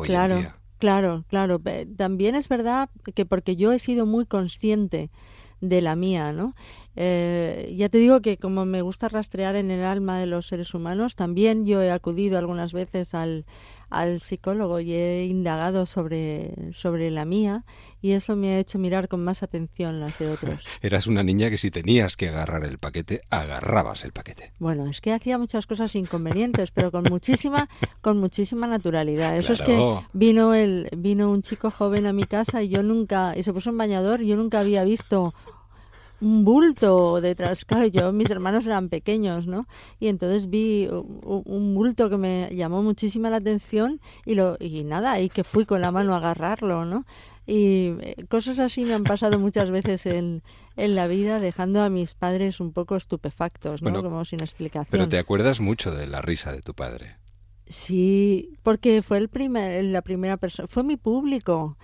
claro, Claro, claro. También es verdad que porque yo he sido muy consciente de la mía, ¿no? Eh, ya te digo que como me gusta rastrear en el alma de los seres humanos, también yo he acudido algunas veces al, al psicólogo y he indagado sobre, sobre la mía y eso me ha hecho mirar con más atención las de [laughs] otros. Eras una niña que si tenías que agarrar el paquete, agarrabas el paquete. Bueno, es que hacía muchas cosas inconvenientes, pero con muchísima, [laughs] con muchísima naturalidad. Eso es que vino el, vino un chico joven a mi casa y yo nunca, y se puso un bañador, yo nunca había visto un bulto detrás. Claro, yo, mis hermanos eran pequeños, ¿no? Y entonces vi un, bulto que me llamó muchísima la atención y, lo, y nada, y que fui con la mano a agarrarlo, ¿no? Y eh, cosas así me han pasado muchas veces en, en la vida, dejando a mis padres un poco estupefactos, ¿no? Como sin explicación. Pero te acuerdas mucho de la risa de tu padre. Sí, porque fue el primer, la primera persona, fue mi público.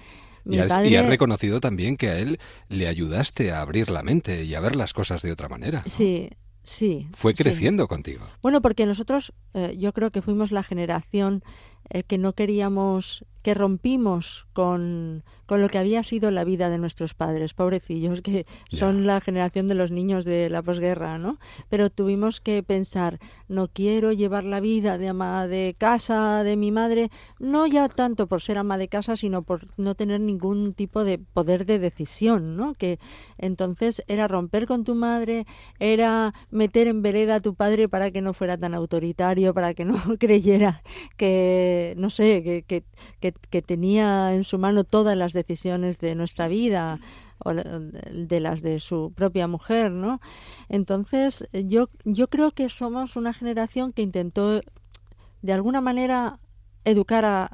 Y has, reconocido también que a él le ayudaste a abrir la mente y a ver las cosas de otra manera. Sí, Sí. Fue sí. creciendo contigo. Bueno, porque nosotros, eh, yo creo que fuimos la generación eh, que no queríamos, que rompimos con, con, lo que había sido la vida de nuestros padres, pobrecillos, que yeah. son la generación de los niños de la posguerra, ¿no? Pero tuvimos que pensar, no quiero llevar la vida de ama de casa de mi madre, no ya tanto por ser ama de casa, sino por no tener ningún tipo de poder de decisión, ¿no? Que entonces era romper con tu madre, era meter en vereda a tu padre para que no fuera tan autoritario, para que no [laughs] creyera que no sé, que, que, que, que, tenía en su mano todas las decisiones de nuestra vida o de las de su propia mujer, ¿no? Entonces, yo, yo creo que somos una generación que intentó, de alguna manera, educar a,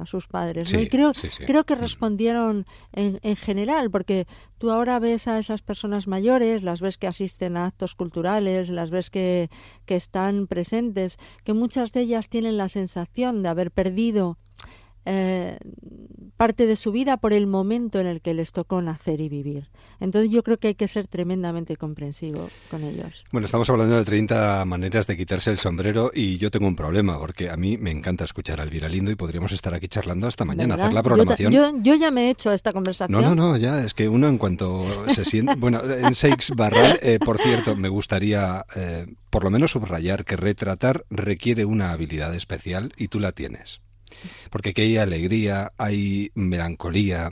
a sus padres. Sí, ¿no? Y creo, sí, sí. creo que respondieron en, en, general, porque tú ahora ves a esas personas mayores, las ves que asisten a actos culturales, las ves que, que están presentes, que muchas de ellas tienen la sensación de haber perdido eh, parte de su vida por el momento en el que les tocó nacer y vivir. Entonces yo creo que hay que ser tremendamente comprensivo con ellos. Bueno, estamos hablando de 30 maneras de quitarse el sombrero y yo tengo un problema porque a mí me encanta escuchar a Elvira Lindo y podríamos estar aquí charlando hasta mañana, ¿verdad? hacer la programación. Yo, yo, yo, ya me he hecho esta conversación. No, no, no, ya es que uno en cuanto se siente... bueno, en Seix Barral, eh, por cierto, me gustaría eh, por lo menos subrayar que retratar requiere una habilidad especial y tú la tienes porque aquí hay alegría, hay melancolía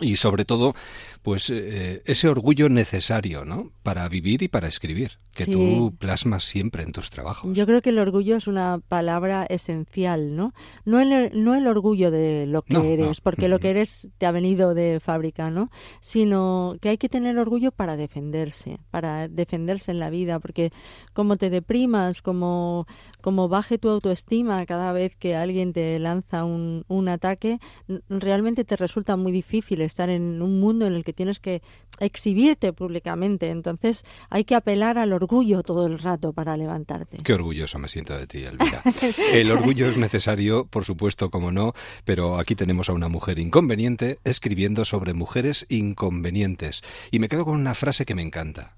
y sobre todo pues eh, ese orgullo necesario ¿no? para vivir y para escribir, que Sí. tú plasmas siempre en tus trabajos. Yo creo que el orgullo es una palabra esencial, ¿no? No el, no el orgullo de lo que No, no. eres, porque lo que eres te ha venido de fábrica, ¿no? Sino que hay que tener orgullo para defenderse, para defenderse en la vida, porque como te deprimas, como, como baje tu autoestima cada vez que alguien te lanza un, un ataque, realmente te resulta muy difícil estar en un mundo en el que tienes que exhibirte públicamente. Entonces hay que apelar al orgullo todo el rato para levantarte. Qué orgulloso me siento de ti, Elvira. El orgullo es necesario, por supuesto, como no, pero aquí tenemos a una mujer inconveniente escribiendo sobre mujeres inconvenientes. Y me quedo con una frase que me encanta.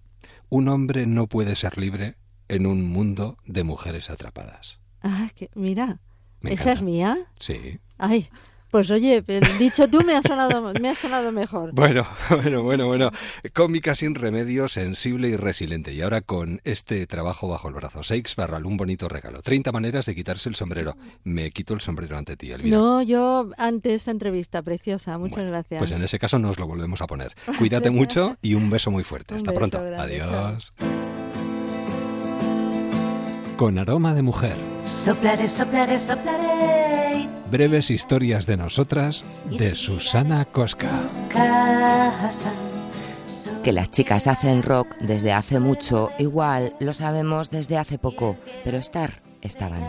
Un hombre no puede ser libre en un mundo de mujeres atrapadas. Ah, que, mira, esa es mía. Sí. Ay, pues oye, el dicho tú me ha sonado, me ha sonado mejor. Bueno, [laughs] bueno, bueno, bueno. Cómica sin remedio, sensible y resiliente. Y ahora con este trabajo bajo el brazo. Seix Barral, un bonito regalo. 30 maneras de quitarse el sombrero. Me quito el sombrero ante ti, Elvira. No, yo ante esta entrevista preciosa, muchas gracias. Pues en ese caso nos lo volvemos a poner. [laughs] Cuídate mucho y un beso muy fuerte. Un Hasta beso pronto. grande, Adiós. Con aroma de mujer. Soplaré, soplaré, soplaré. Breves historias de nosotras de Susana Cosca. Casa. Que las chicas hacen rock desde hace mucho, igual lo sabemos desde hace poco, pero estar estaban.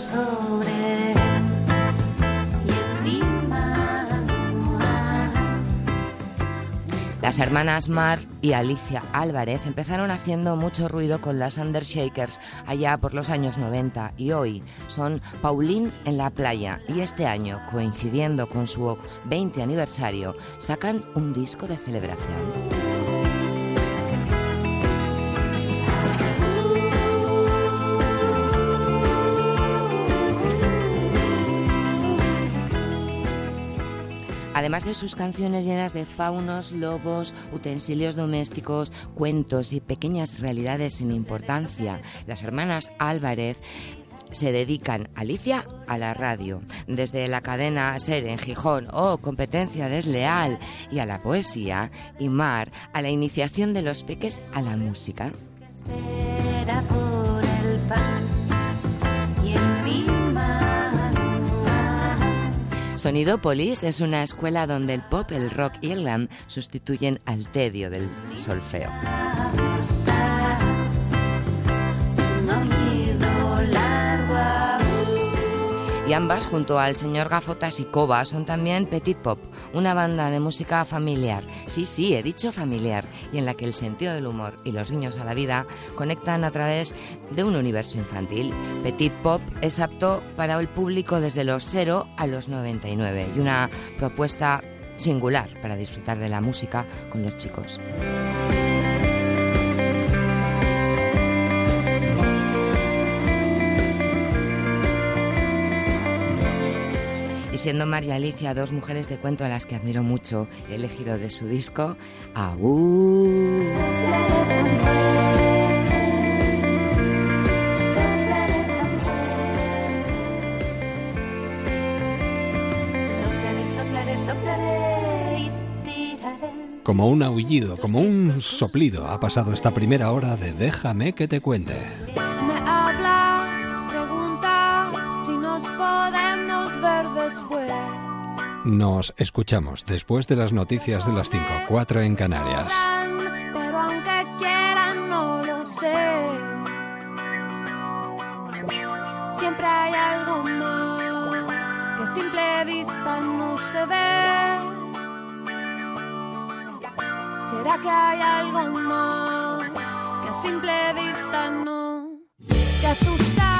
sobre Las hermanas Mar y Alicia Álvarez empezaron haciendo mucho ruido con las Undershakers allá por los años 90 y hoy son Pauline en la playa y este año, coincidiendo con su 20 aniversario, sacan un disco de celebración. Además de sus canciones llenas de faunos, lobos, utensilios domésticos, cuentos y pequeñas realidades sin importancia, las hermanas Álvarez se dedican, Alicia, a la radio, desde la cadena Ser en Gijón o Competencia Desleal y a la poesía, y Mar a la iniciación de los peques a la música. Era por el pan Sonidópolis es una escuela donde el pop, el rock y el glam sustituyen al tedio del solfeo. Y ambas, junto al señor Gafotas y Coba, son también Petit Pop, una banda de música familiar. Sí, sí, he dicho familiar, y en la que el sentido del humor y los guiños a la vida conectan a través de un universo infantil. Petit Pop es apto para el público desde los 0 a los 99 y una propuesta singular para disfrutar de la música con los chicos. Y siendo María Alicia dos mujeres de cuento a las que admiro mucho, he elegido de su disco Aú. Como un aullido, como un soplido, ha pasado esta primera hora de Déjame que te cuente. Me hablas, preguntas si nos podemos después. Nos escuchamos después de las noticias de las 5, 4 en Canarias. Pero aunque quieran, no lo sé. Siempre hay algo más que a simple vista no se ve. ¿Será que hay algo más que a simple vista no te asusta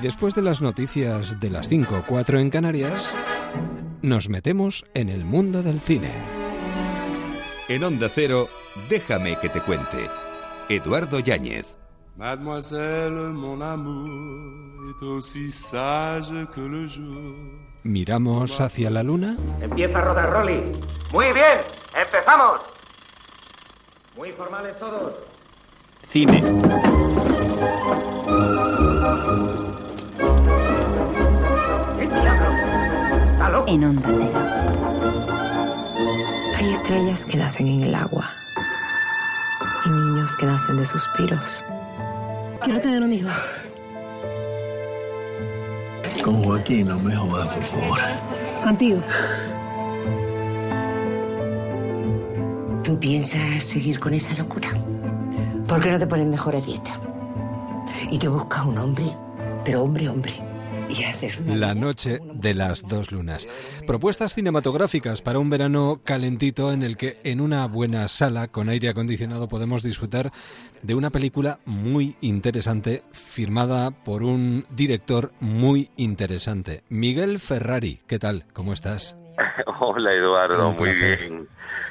Y después de las noticias de las 5, 4 en Canarias, nos metemos en el mundo del cine. En Onda Cero, déjame que te cuente. Eduardo Yáñez. Mademoiselle, mon amour, est aussi sage que le jour. ¿Miramos hacia la luna? Empieza a rodar, Rolly. Muy bien, empezamos. Muy formales todos. Cine. ¿Qué diablos? ¿Está loco? En Onda Cero. Hay estrellas que nacen en el agua y niños que nacen de suspiros. Quiero tener un hijo. Con Joaquín, no me jodas, por favor. Contigo. ¿Tú piensas seguir con esa locura? ¿Por qué no te pones mejor a dieta? Y te buscas un hombre, pero hombre, hombre. Y haces una... La noche de las dos lunas. Propuestas cinematográficas para un verano calentito en el que en una buena sala con aire acondicionado podemos disfrutar de una película muy interesante firmada por un director muy interesante. Miguel Ferrari, ¿qué tal? ¿Cómo estás? [laughs] Hola Eduardo, muy bien.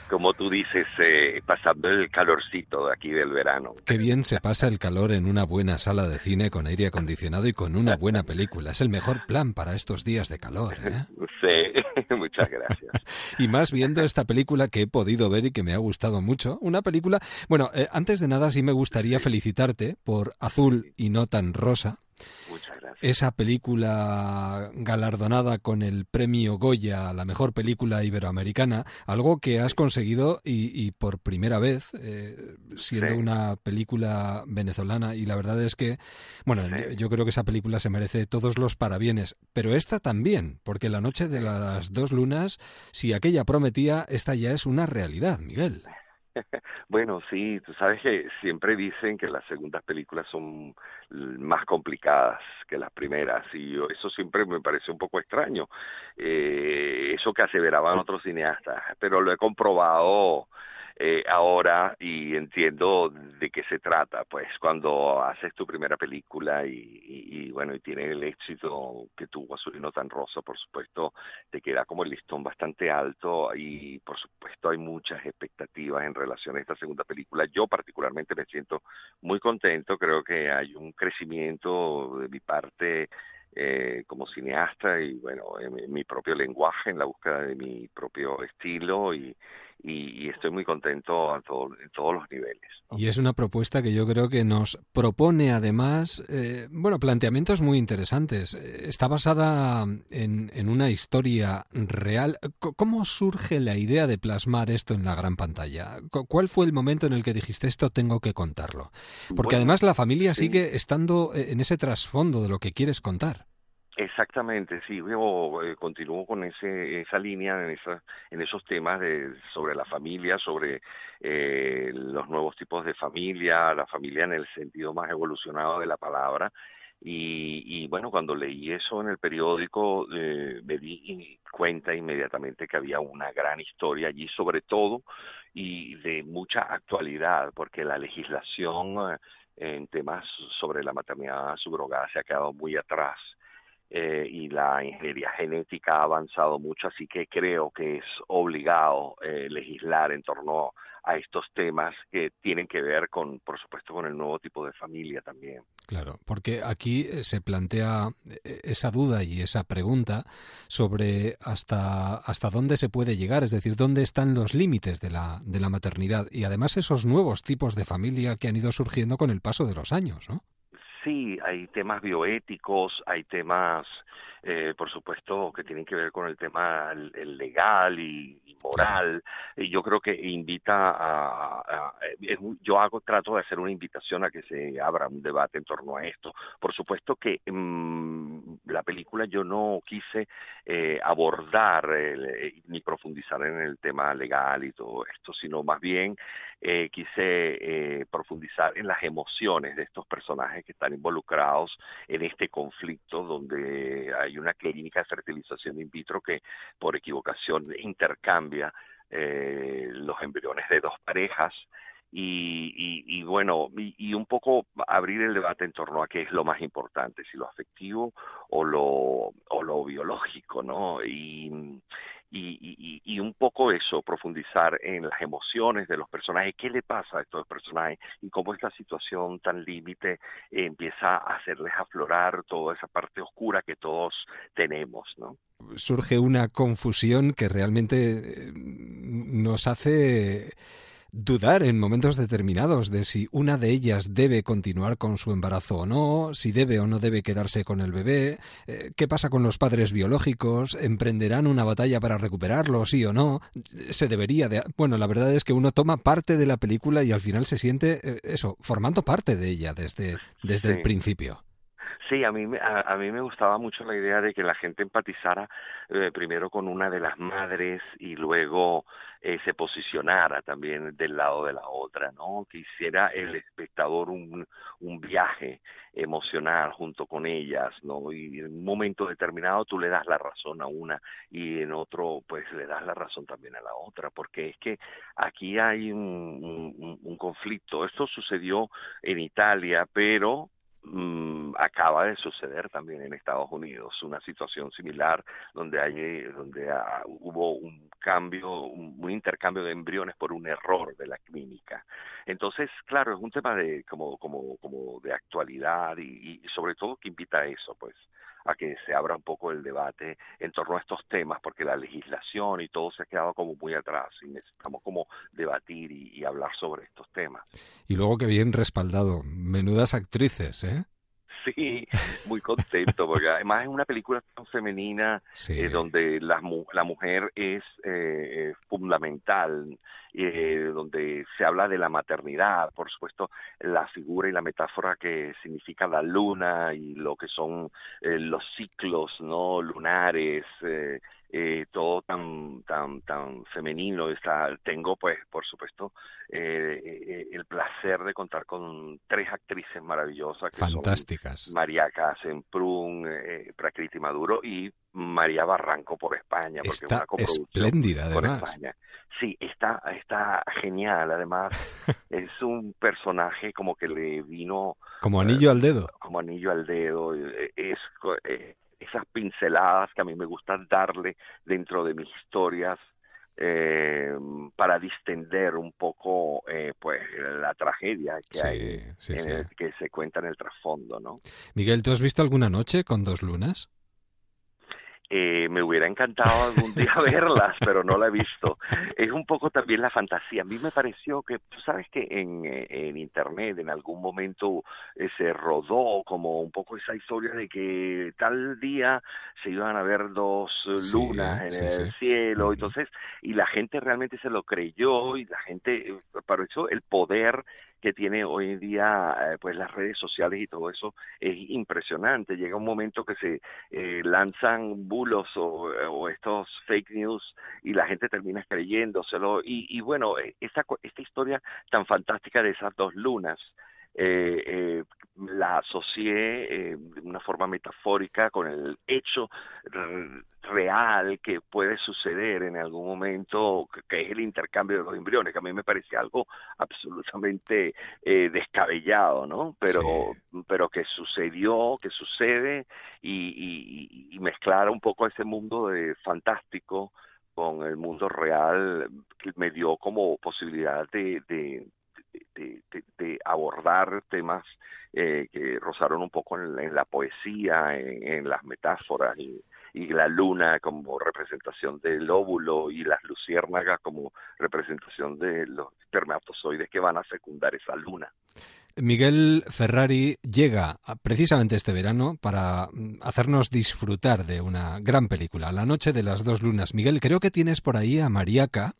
Como tú dices, eh, pasando el calorcito de aquí del verano. Qué bien se pasa el calor en una buena sala de cine con aire acondicionado y con una buena película. Es el mejor plan para estos días de calor. ¿eh? [laughs] Sí, [laughs] muchas gracias. Y más viendo esta película que he podido ver y que me ha gustado mucho. Una película... Bueno, eh, antes de nada sí me gustaría felicitarte por Azul y no tan rosa. Muchas gracias. Esa película galardonada con el premio Goya, la mejor película iberoamericana, algo que has conseguido y, y por primera vez, eh, siendo Sí. una película venezolana. Y la verdad es que, bueno, yo creo que esa película se merece todos los parabienes, pero esta también, porque La Noche de las Dos Lunas, si aquella prometía, esta ya es una realidad, Miguel. [laughs] Bueno, sí, tú sabes que siempre dicen que las segundas películas son más complicadas que las primeras y eso siempre me parece un poco extraño, eh, eso que aseveraban otros cineastas, pero lo he comprobado eh, ahora y entiendo de qué se trata, pues cuando haces tu primera película y, bueno, y tiene el éxito que tuvo Azulino tan rosa, por supuesto, te queda como el listón bastante alto y por supuesto hay muchas expectativas en relación a esta segunda película. Yo particularmente me siento muy contento, creo que hay un crecimiento de mi parte eh, como cineasta y bueno, en mi propio lenguaje, en la búsqueda de mi propio estilo y, y, y estoy muy contento a todo- en todos los niveles. Y es una propuesta que yo creo que nos propone además, eh, bueno, planteamientos muy interesantes. Está basada en, en una historia real. ¿Cómo surge la idea de plasmar esto en la gran pantalla? Cu- ¿Cuál fue el momento en el que dijiste esto tengo que contarlo? Porque Bueno, además la familia sí. sigue estando eh, en ese trasfondo de lo que quieres contar. Exactamente, sí, yo eh, continúo con ese, esa línea, en, esa, en esos temas de, sobre la familia, sobre eh, los nuevos tipos de familia, la familia en el sentido más evolucionado de la palabra. Y, y bueno, cuando leí eso en el periódico, eh, me di cuenta inmediatamente que había una gran historia allí, sobre todo, y de mucha actualidad, porque la legislación eh, en temas sobre la maternidad subrogada se ha quedado muy atrás eh, y la ingeniería genética ha avanzado mucho, así que creo que es obligado eh, legislar en torno a estos temas que tienen que ver con, por supuesto, con el nuevo tipo de familia también. Claro, porque aquí eh, se plantea eh, esa duda y esa pregunta sobre hasta, hasta dónde se puede llegar, es decir, dónde están los límites de la, de la maternidad y además esos nuevos tipos de familia que han ido surgiendo con el paso de los años, ¿no? Sí, hay temas bioéticos, hay temas, eh, por supuesto, que tienen que ver con el tema el- el legal y, y moral. Y yo creo que invita a, yo hago trato de hacer una invitación a que se abra un debate en torno a esto. Por supuesto que mm, la película yo no quise eh, abordar el- eh, ni profundizar en el tema legal y todo esto, sino más bien eh, quise eh, profundizar en las emociones de estos personajes que están involucrados en este conflicto donde hay una clínica de fertilización in vitro que por equivocación intercambia eh, los embriones de dos parejas y, y, y bueno, y, un poco abrir el debate en torno a qué es lo más importante, si lo afectivo o lo, o lo biológico, ¿no? Y, y, un poco eso, profundizar en las emociones de los personajes, qué le pasa a estos personajes y cómo esta situación tan límite empieza a hacerles aflorar toda esa parte oscura que todos tenemos, ¿no? Surge una confusión que realmente eh, nos hace dudar en momentos determinados de si una de ellas debe continuar con su embarazo o no, si debe o no debe quedarse con el bebé, eh, qué pasa con los padres biológicos, emprenderán una batalla para recuperarlo, sí o no, se debería de... Bueno, la verdad es que uno toma parte de la película y al final se siente eh, eso, formando parte de ella desde, desde el principio. Sí, a mí, me- a, a mí me gustaba mucho la idea de que la gente empatizara eh, primero con una de las madres y luego eh, se posicionara también del lado de la otra, ¿no? Que hiciera el espectador un, un viaje emocional junto con ellas, ¿no? Y en un momento determinado tú le das la razón a una y en otro pues le das la razón también a la otra, porque es que aquí hay un, un, un conflicto. Esto sucedió en Italia, pero mm, acaba de suceder también en Estados Unidos una situación similar donde hay donde ah, hubo un cambio un, un intercambio de embriones por un error de la clínica. Entonces claro es un tema de como como como de actualidad y, y sobre todo que invita a eso pues a que se abra un poco el debate en torno a estos temas, porque la legislación y todo se ha quedado como muy atrás y necesitamos como debatir y, y hablar sobre estos temas. Y luego que bien respaldado, menudas actrices, ¿eh? [laughs] Sí, muy contento, porque además es una película tan femenina eh, donde la, mu- la mujer es eh, fundamental, eh, donde se habla de la maternidad, por supuesto, la figura y la metáfora que significa la luna y lo que son eh, los ciclos no lunares, eh, eh, todo tan tan tan femenino está tengo pues por supuesto eh, eh, el placer de contar con tres actrices maravillosas que Fantásticas. son María Casemprún, eh, Prakriti Maduro y María Barranco por España porque es Está una coproducción espléndida, además. España. Sí, está está genial además [laughs] es un personaje como que le vino Como anillo al dedo. como anillo al dedo. eh, Es, eh, esas pinceladas que a mí me gusta darle dentro de mis historias eh, para distender un poco eh, pues la tragedia que Sí, hay sí, en sí. el- que se cuenta en el trasfondo, ¿no? Miguel, ¿tú has visto alguna noche con dos lunas? Eh, me hubiera encantado algún día [laughs] verlas, pero no la he visto. Es un poco también la fantasía. A mí me pareció que, tú sabes que en, eh, en Internet en algún momento eh, se rodó como un poco esa historia de que tal día se iban a ver dos eh, Sí, lunas en sí, el sí. cielo, entonces, y la gente realmente se lo creyó y la gente, para eso el poder que tiene hoy en día eh, pues las redes sociales y todo eso es impresionante. Llega un momento que se eh, lanzan bulos o, o estos fake news y la gente termina creyéndoselo. Y, y bueno, eh, esta, esta historia tan fantástica de esas dos lunas, eh, eh, la asocié eh, de una forma metafórica con el hecho real que puede suceder en algún momento, que, que es el intercambio de los embriones, que a mí me parecía algo absolutamente eh, descabellado, ¿no? Pero, pero que sucedió, que sucede y, y- y mezclar un poco ese mundo de fantástico con el mundo real me dio como posibilidad de, de, de, abordar temas eh, que rozaron un poco en, la- poesía, en, las metáforas y, y la luna como representación del óvulo y las luciérnagas como representación de los espermatozoides que van a fecundar esa luna. Miguel Ferrari llega precisamente este verano para mm, hacernos disfrutar de una gran película, La Noche de las Dos Lunas. Miguel, creo que tienes por ahí a Mariaca.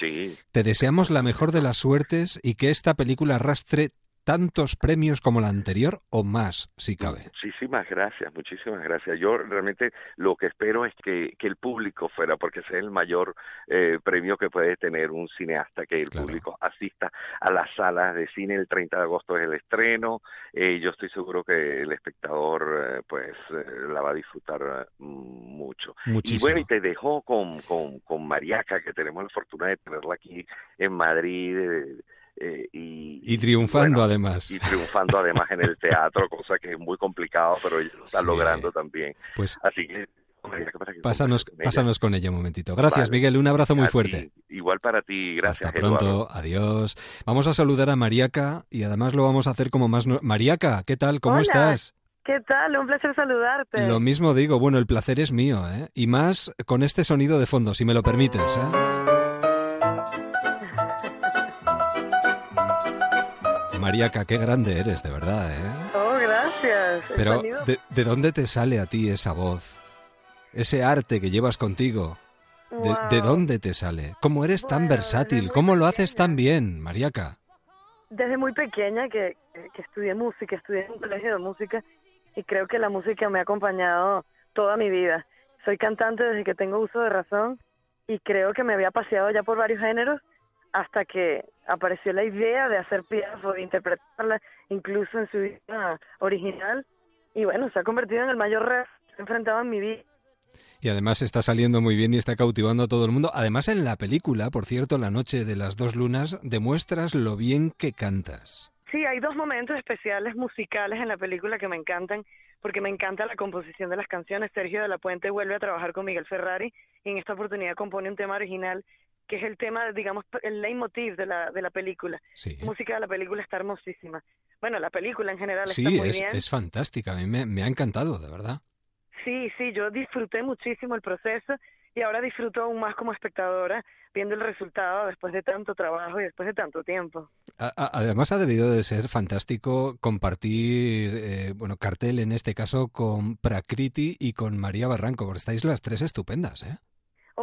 Sí, Te deseamos la mejor de las suertes y que esta película arrastre tantos premios como la anterior o más, si cabe. Muchísimas gracias, muchísimas gracias. Yo realmente lo que espero es que, que el público fuera, porque ese es el mayor eh, premio que puede tener un cineasta, que el público asista a las salas de cine. El 30 de agosto es el estreno. Eh, yo estoy seguro que el espectador eh, pues eh, la va a disfrutar eh, mucho. Y Muchísimo. bueno, y te dejo con, con, con Mariaca, que tenemos la fortuna de tenerla aquí en Madrid. Eh, y, Y triunfando bueno, además. y triunfando además en el teatro, [laughs] cosa que es muy complicado, pero ella lo está Sí. logrando también. Pues Así que, Pásanos, con ella. pásanos con ella un momentito. Gracias, Vale. Miguel. Un abrazo muy A fuerte. ti, igual para ti, gracias. Hasta pronto, Eduardo. adiós. Vamos a saludar a Mariaca y además lo vamos a hacer como más... no- Mariaca, ¿qué tal? ¿Cómo Hola, estás? ¿Qué tal? Un placer saludarte. Lo mismo digo, bueno, el placer es mío, ¿eh? Y más con este sonido de fondo, si me lo permites, ¿eh? Mariaca, qué grande eres, de verdad, ¿eh? Oh, gracias. Pero, ¿de, de dónde te sale a ti esa voz? Ese arte que llevas contigo. ¿De, de dónde te sale? ¿Cómo eres tan versátil? ¿Cómo lo haces tan bien, Mariaca? Desde muy pequeña que, que estudié música, estudié en un colegio de música y creo que la música me ha acompañado toda mi vida. Soy cantante desde que tengo uso de razón y creo que me había paseado ya por varios géneros hasta que apareció la idea de hacer Piaf de interpretarla incluso en su idioma original y bueno, se ha convertido en el mayor reto que he enfrentado en mi vida. Y además está saliendo muy bien y está cautivando a todo el mundo. Además, en la película, por cierto, La Noche de las Dos Lunas, demuestras lo bien que cantas. Sí, hay dos momentos especiales musicales en la película que me encantan, porque me encanta la composición de las canciones. Sergio de la Puente vuelve a trabajar con Miguel Ferrari y en esta oportunidad compone un tema original que es el tema, digamos, el leitmotiv de la, de la película. Sí. La música de la película está hermosísima. Bueno, la película en general Sí, está muy es, bien. es fantástica. A mí me, me ha encantado, de verdad. Sí, sí, yo disfruté muchísimo el proceso y ahora disfruto aún más como espectadora viendo el resultado después de tanto trabajo y después de tanto tiempo. Además ha debido de ser fantástico compartir, eh, bueno, cartel en este caso con Prakriti y con María Barranco, porque estáis las tres estupendas, ¿eh?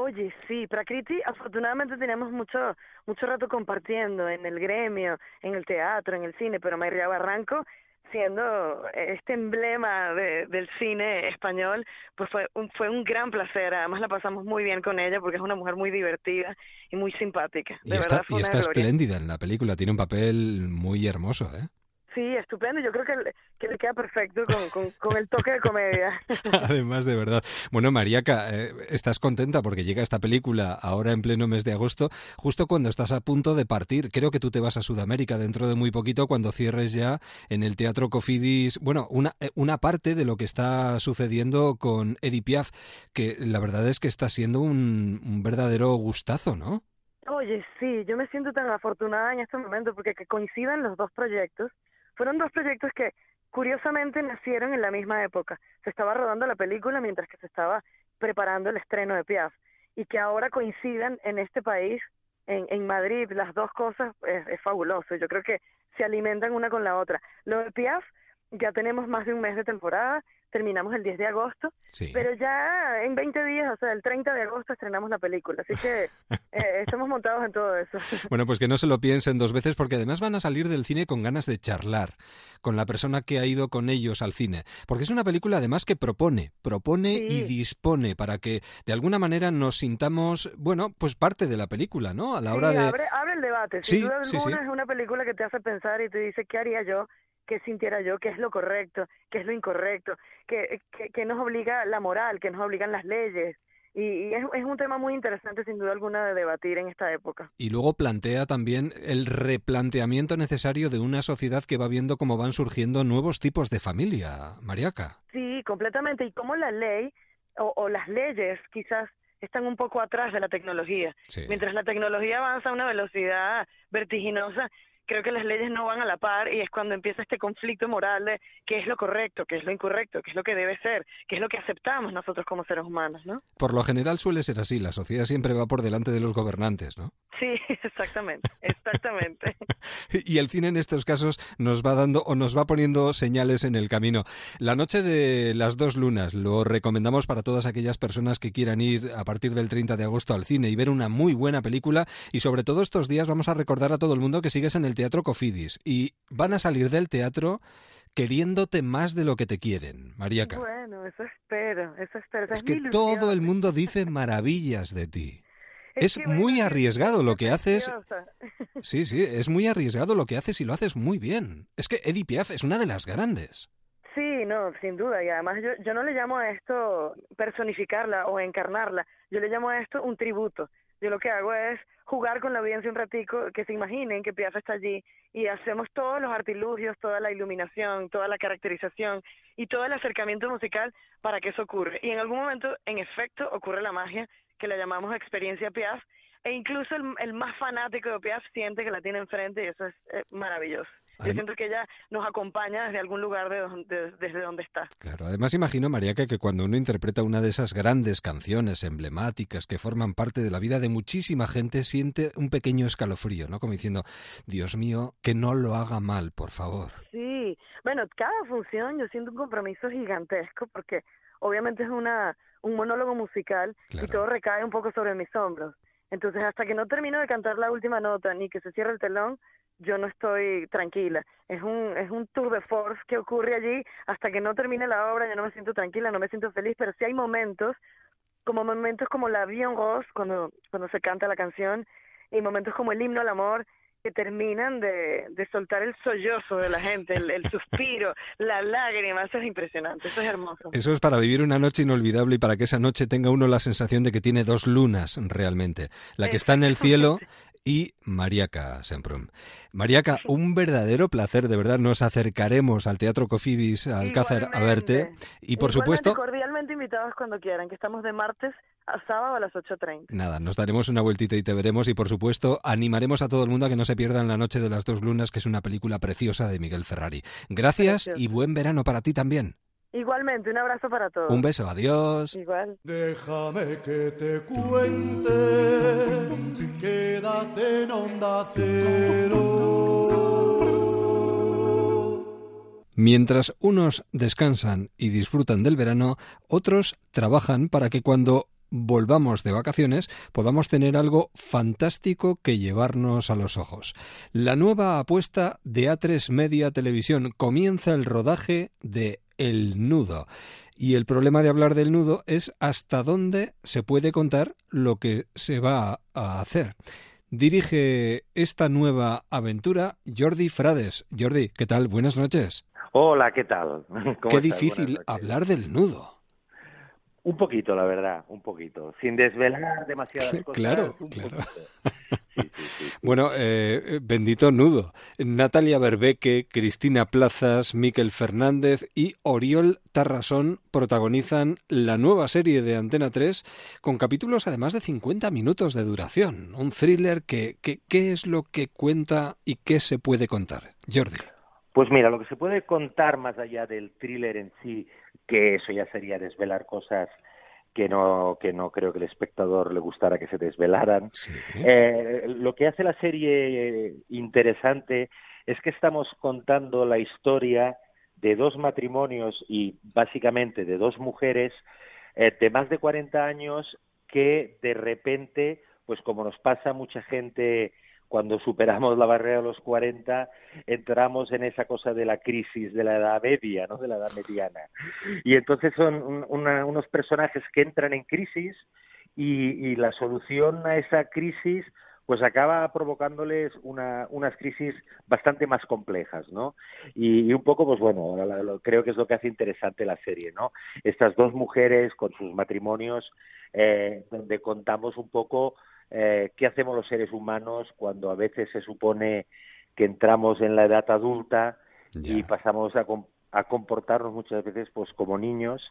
Oye, sí, Prakriti, afortunadamente tenemos mucho, mucho rato compartiendo en el gremio, en el teatro, en el cine, pero María Barranco, siendo este emblema de- del cine español, pues fue un, fue un gran placer. Además la pasamos muy bien con ella porque es una mujer muy divertida y muy simpática. De Y está, verdad fue y está espléndida en la película, tiene un papel muy hermoso, ¿eh? Sí, estupendo. Yo creo que, le- que le queda perfecto con, con, con el toque de comedia. [laughs] Además, de verdad. Bueno, Mariaca, eh, estás contenta porque llega esta película ahora en pleno mes de agosto, justo cuando estás a punto de partir. Creo que tú te vas a Sudamérica dentro de muy poquito cuando cierres ya en el Teatro Cofidis, bueno, una, eh, una parte de lo que está sucediendo con Edith Piaf, que la verdad es que está siendo un, un verdadero gustazo, ¿no? Oye, sí, yo me siento tan afortunada en este momento porque que coincidan los dos proyectos. Fueron dos proyectos que curiosamente nacieron en la misma época. Se estaba rodando la película mientras que se estaba preparando el estreno de Piaf. Y que ahora coincidan en este país, en, en Madrid, las dos cosas es, es fabuloso. Yo creo que se alimentan una con la otra. Lo de Piaf, ya tenemos más de un mes de temporada, terminamos el 10 de agosto, Sí. pero ya en 20 días, o sea, el 30 de agosto estrenamos la película. Así que [laughs] eh, estamos montados en todo eso. Bueno, pues que no se lo piensen dos veces porque además van a salir del cine con ganas de charlar con la persona que ha ido con ellos al cine. Porque es una película además que propone, propone y dispone para que de alguna manera nos sintamos, bueno, pues parte de la película, ¿no? A la hora Sí, de... abre, abre el debate. Sí, Sin duda alguna es una película que te hace pensar y te dice qué haría yo, qué sintiera yo, qué es lo correcto, qué es lo incorrecto, qué, qué, qué nos obliga la moral, qué nos obligan las leyes. Y, y es, es un tema muy interesante sin duda alguna de debatir en esta época. Y luego plantea también el replanteamiento necesario de una sociedad que va viendo cómo van surgiendo nuevos tipos de familia, Mariaca. Sí, completamente. Y cómo la ley o, o las leyes quizás están un poco atrás de la tecnología. Sí. Mientras la tecnología avanza a una velocidad vertiginosa, creo que las leyes no van a la par y es cuando empieza este conflicto moral de qué es lo correcto, qué es lo incorrecto, qué es lo que debe ser, qué es lo que aceptamos nosotros como seres humanos, ¿no? Por lo general suele ser así, la sociedad siempre va por delante de los gobernantes, ¿no? Sí, [laughs] exactamente, exactamente. [laughs] Y el cine en estos casos nos va dando o nos va poniendo señales en el camino. La noche de las dos lunas lo recomendamos para todas aquellas personas que quieran ir a partir del 30 de agosto al cine y ver una muy buena película. Y sobre todo estos días vamos a recordar a todo el mundo que sigues en el Teatro Cofidis y van a salir del teatro queriéndote más de lo que te quieren, Mariaca. Bueno, eso espero, eso espero. esa Es es que todo el mundo dice maravillas de ti. Es Es que, muy arriesgado lo que haces. [laughs] Sí, sí, es muy arriesgado lo que haces y lo haces muy bien. Es que Eddie Piaf es una de las grandes. Sí, no, sin duda. Y además yo, yo no le llamo a esto personificarla o encarnarla. Yo le llamo a esto un tributo. Yo lo que hago es jugar con la audiencia un ratico, que se imaginen que Piaf está allí y hacemos todos los artilugios, toda la iluminación, toda la caracterización y todo el acercamiento musical para que eso ocurra. Y en algún momento, en efecto, ocurre la magia que la llamamos experiencia Piaf e incluso el, el más fanático de Piaf siente que la tiene enfrente y eso es eh, maravilloso. Yo siento que ella nos acompaña desde algún lugar de donde, desde donde está. Claro, además imagino, Mariaca, que cuando uno interpreta una de esas grandes canciones emblemáticas que forman parte de la vida de muchísima gente, siente un pequeño escalofrío, ¿no? Como diciendo, Dios mío, que no lo haga mal, por favor. Sí, bueno, cada función yo siento un compromiso gigantesco porque obviamente es una un monólogo musical y todo recae un poco sobre mis hombros. Entonces, hasta que no termino de cantar la última nota ni que se cierre el telón, yo no estoy tranquila. Es un es un tour de force que ocurre allí hasta que no termine la obra, yo no me siento tranquila, no me siento feliz, pero sí hay momentos como momentos como la Vie en Rose cuando cuando se canta la canción y momentos como el himno al amor que terminan de, de soltar el sollozo de la gente, el, el suspiro, la lágrima, eso es impresionante, eso es hermoso. Eso es para vivir una noche inolvidable y para que esa noche tenga uno la sensación de que tiene dos lunas realmente. La que está en el cielo y Mariaca Semprum. Mariaca, un verdadero placer, de verdad. Nos acercaremos al Teatro Cofidis, al Alcázar, a verte. Y por Igualmente, supuesto, cordialmente invitados cuando quieran, que estamos de martes a sábado a las 8.30. nada, nos daremos una vueltita y te veremos. Y por supuesto, animaremos a todo el mundo a que no se pierdan La Noche de las Dos Lunas, que es una película preciosa de Miguel Ferrari. Gracias y buen verano para ti también. Igualmente, un abrazo para todos. Un beso, adiós. Igual. Déjame que te cuente, quédate en onda cero. Mientras unos descansan y disfrutan del verano, otros trabajan para que cuando volvamos de vacaciones podamos tener algo fantástico que llevarnos a los ojos. La nueva apuesta de A3 Media Televisión comienza el rodaje de El Nudo. Y el problema de hablar del nudo es hasta dónde se puede contar lo que se va a hacer. Dirige esta nueva aventura Jordi Frades. Jordi, ¿qué tal? Buenas noches. Hola, ¿qué tal? [laughs] ¿Cómo Qué difícil hablar del nudo. Un poquito, la verdad, un poquito. Sin desvelar demasiadas [laughs] cosas. Claro, un claro. [laughs] Bueno, eh, bendito nudo. Natalia Berbeque, Cristina Plazas, Miquel Fernández y Oriol Tarrasón protagonizan la nueva serie de Antena 3 con capítulos además de 50 minutos de duración. Un thriller que, que- ¿qué es lo que cuenta y qué se puede contar? Jordi. Pues mira, lo que se puede contar más allá del thriller en sí, que eso ya sería desvelar cosas que no que no creo que el espectador le gustara que se desvelaran. Eh, lo que hace la serie interesante es que estamos contando la historia de dos matrimonios y básicamente de dos mujeres eh, de más de 40 años que de repente, pues como nos pasa a mucha gente cuando superamos la barrera de los 40, entramos en esa cosa de la crisis de la edad media, ¿no? De la edad mediana. Y entonces son un- una- unos personajes que entran en crisis y, la solución a esa crisis pues acaba provocándoles una, unas crisis bastante más complejas, ¿no? Y, y un poco, pues bueno, la- creo que es lo que hace interesante la serie, ¿no? Estas dos mujeres con sus matrimonios, eh, donde contamos un poco eh, qué hacemos los seres humanos cuando a veces se supone que entramos en la edad adulta y pasamos a, com- a comportarnos muchas veces pues como niños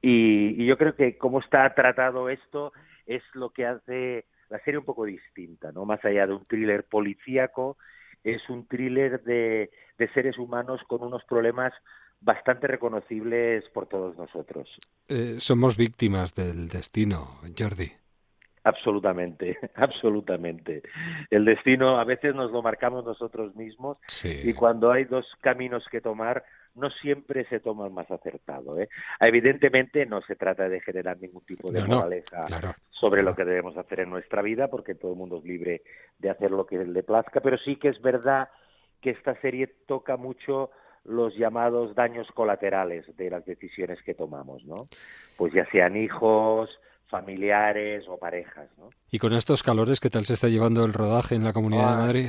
y, y yo creo que cómo está tratado esto es lo que hace la serie un poco distinta, ¿no? Más allá de un thriller policíaco, es un thriller de, de seres humanos con unos problemas bastante reconocibles por todos nosotros. Eh, somos víctimas del destino, Jordi. Absolutamente, [laughs] absolutamente. El destino a veces nos lo marcamos nosotros mismos y cuando hay dos caminos que tomar, no siempre se toma el más acertado. ¿eh? Evidentemente no se trata de generar ningún tipo de No, no, moraleja claro. sobre lo que debemos hacer en nuestra vida, porque todo el mundo es libre de hacer lo que le plazca, pero sí que es verdad que esta serie toca mucho los llamados daños colaterales de las decisiones que tomamos, ¿no? Pues ya sean hijos, familiares o parejas, ¿no? Y con estos calores, ¿qué tal se está llevando el rodaje en la Comunidad de Ah, Madrid?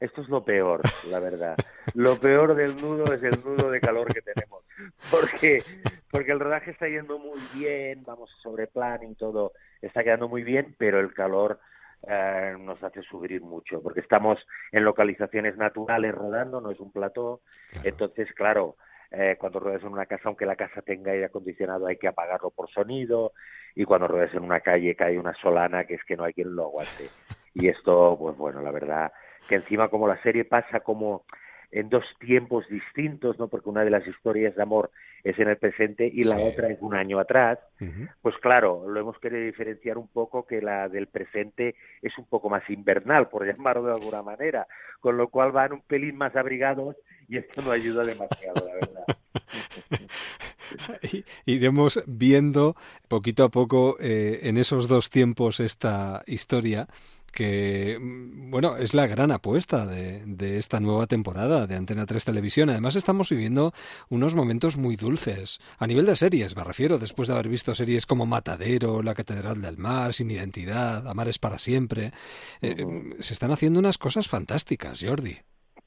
Esto es lo peor, la verdad. Lo peor del nudo es el nudo de calor que tenemos. Porque, porque el rodaje está yendo muy bien, vamos sobre plan y todo, está quedando muy bien, pero el calor eh, nos hace sufrir mucho, porque estamos en localizaciones naturales rodando, no es un plató. Entonces, claro, eh, cuando ruedas en una casa, aunque la casa tenga aire acondicionado, hay que apagarlo por sonido. Y cuando ruedas en una calle, cae una solana que es que no hay quien lo aguante. [laughs] Y esto, pues bueno, la verdad, que encima como la serie pasa como en dos tiempos distintos, ¿no? Porque una de las historias de amor es en el presente y la Sí. otra es un año atrás. Pues claro, lo hemos querido diferenciar un poco que la del presente es un poco más invernal, por [laughs] llamarlo de alguna manera, con lo cual van un pelín más abrigados y esto no ayuda demasiado, la verdad. [laughs] Iremos viendo poquito a poco eh, en esos dos tiempos esta historia que, mm, bueno, es la gran apuesta de, de esta nueva temporada de Antena 3 Televisión. Además, estamos viviendo unos momentos muy dulces. A nivel de series, me refiero, después de haber visto series como Matadero, La Catedral del Mar, Sin Identidad, Amar es para siempre. eh, Se están haciendo unas cosas fantásticas, Jordi.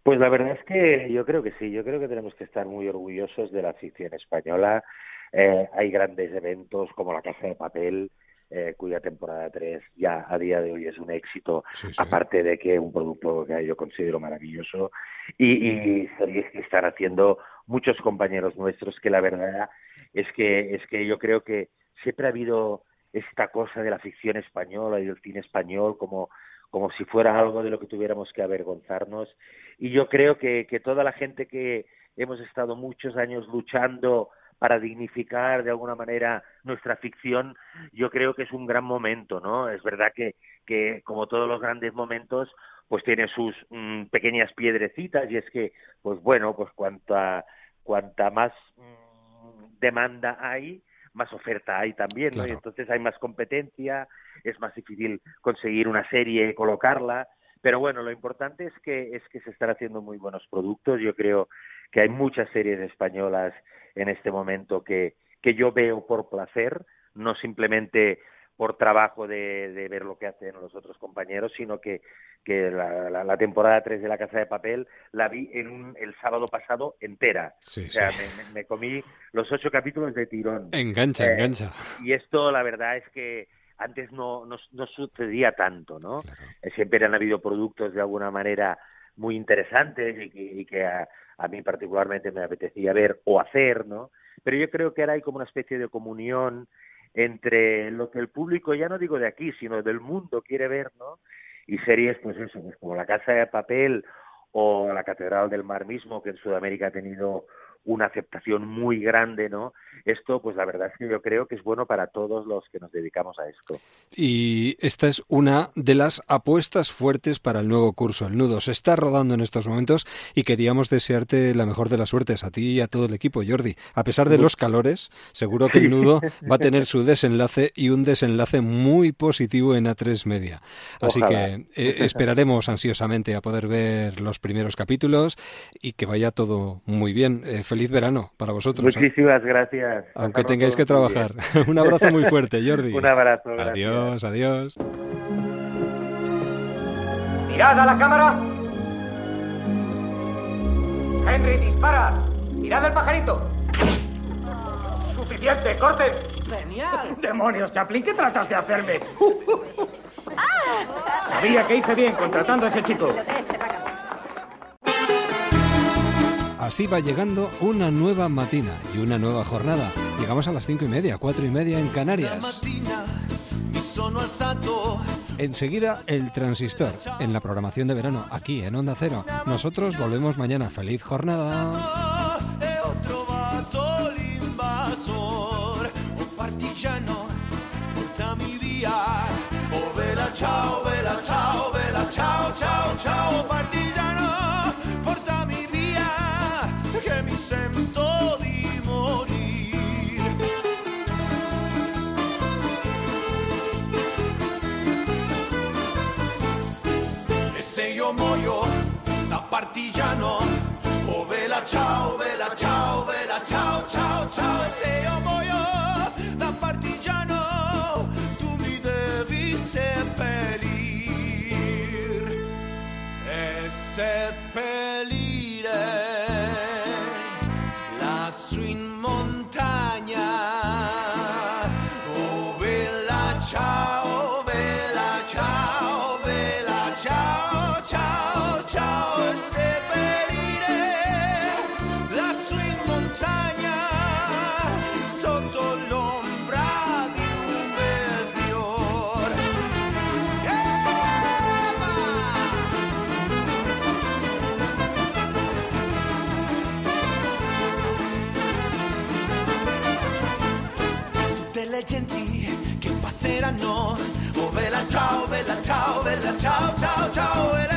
Pues la verdad es que yo creo que sí, yo creo que tenemos que estar muy orgullosos de la ficción española. Eh, hay grandes eventos como La Casa de Papel, eh, cuya temporada 3 ya a día de hoy es un éxito, aparte de que un producto que yo considero maravilloso, y, y series que están haciendo muchos compañeros nuestros que la verdad es que, es que yo creo que siempre ha habido esta cosa de la ficción española y del cine español como, como si fuera algo de lo que tuviéramos que avergonzarnos. Y yo creo que, que toda la gente que hemos estado muchos años luchando para dignificar de alguna manera nuestra ficción, yo creo que es un gran momento, ¿no? Es verdad que, que como todos los grandes momentos, pues tiene sus mm, pequeñas piedrecitas y es que, pues bueno, pues cuanta, cuanta más mm, demanda hay, más oferta hay también, ¿no? Y entonces hay más competencia, es más difícil conseguir una serie, colocarla, pero bueno, lo importante es que es que se están haciendo muy buenos productos. Yo creo que hay muchas series españolas en este momento que que yo veo por placer, no simplemente por trabajo de, de ver lo que hacen los otros compañeros, sino que, que la, la, la temporada 3 de La Casa de Papel la vi en un, el sábado pasado entera. Sí, o sea, sí. me, me- me comí los ocho capítulos de tirón. Engancha, Eh, engancha. Y esto, la verdad, es que antes no, no, no sucedía tanto, ¿no? Eh, Siempre han habido productos de alguna manera muy interesantes y que, y que a, a mí particularmente me apetecía ver o hacer, ¿no? Pero yo creo que ahora hay como una especie de comunión entre lo que el público, ya no digo de aquí, sino del mundo quiere ver, ¿no? Y series, pues eso, pues como La Casa de Papel o La Catedral del Mar mismo, que en Sudamérica ha tenido una aceptación muy grande, ¿no? Esto, pues la verdad es que yo creo que es bueno para todos los que nos dedicamos a esto. Y esta es una de las apuestas fuertes para el nuevo curso. El nudo se está rodando en estos momentos y queríamos desearte la mejor de las suertes a ti y a todo el equipo, Jordi. A pesar de los calores, seguro que el nudo [laughs] va a tener su desenlace y un desenlace muy positivo en A3 Media. Así Ojalá. que eh, esperaremos ansiosamente a poder ver los primeros capítulos y que vaya todo muy bien. Eh, feliz verano para vosotros. ¿eh? Muchísimas gracias. Aunque tengáis que trabajar. [laughs] Un abrazo muy fuerte, Jordi. [laughs] Un abrazo. gracias. Adiós, adiós. ¡Mirad a la cámara! Henry, dispara. ¡Mirad al pajarito! ¡Suficiente! ¡Corten! ¡Genial! [laughs] ¡Demonios, Chaplin! ¿Qué tratas de hacerme? Sabía que hice bien contratando a ese chico. Así va llegando una nueva matina y una nueva jornada. Llegamos a las cinco y media, cuatro y media en Canarias. Enseguida el transistor en la programación de verano aquí en Onda Cero. Nosotros volvemos mañana. Feliz jornada. Partigiano, oh vela ciao, vela ciao, vela ciao, ciao, ciao. E se io muoio da partigiano, tu mi devi seppellir. E seppellire abuela, chao, chao, chao, abuela.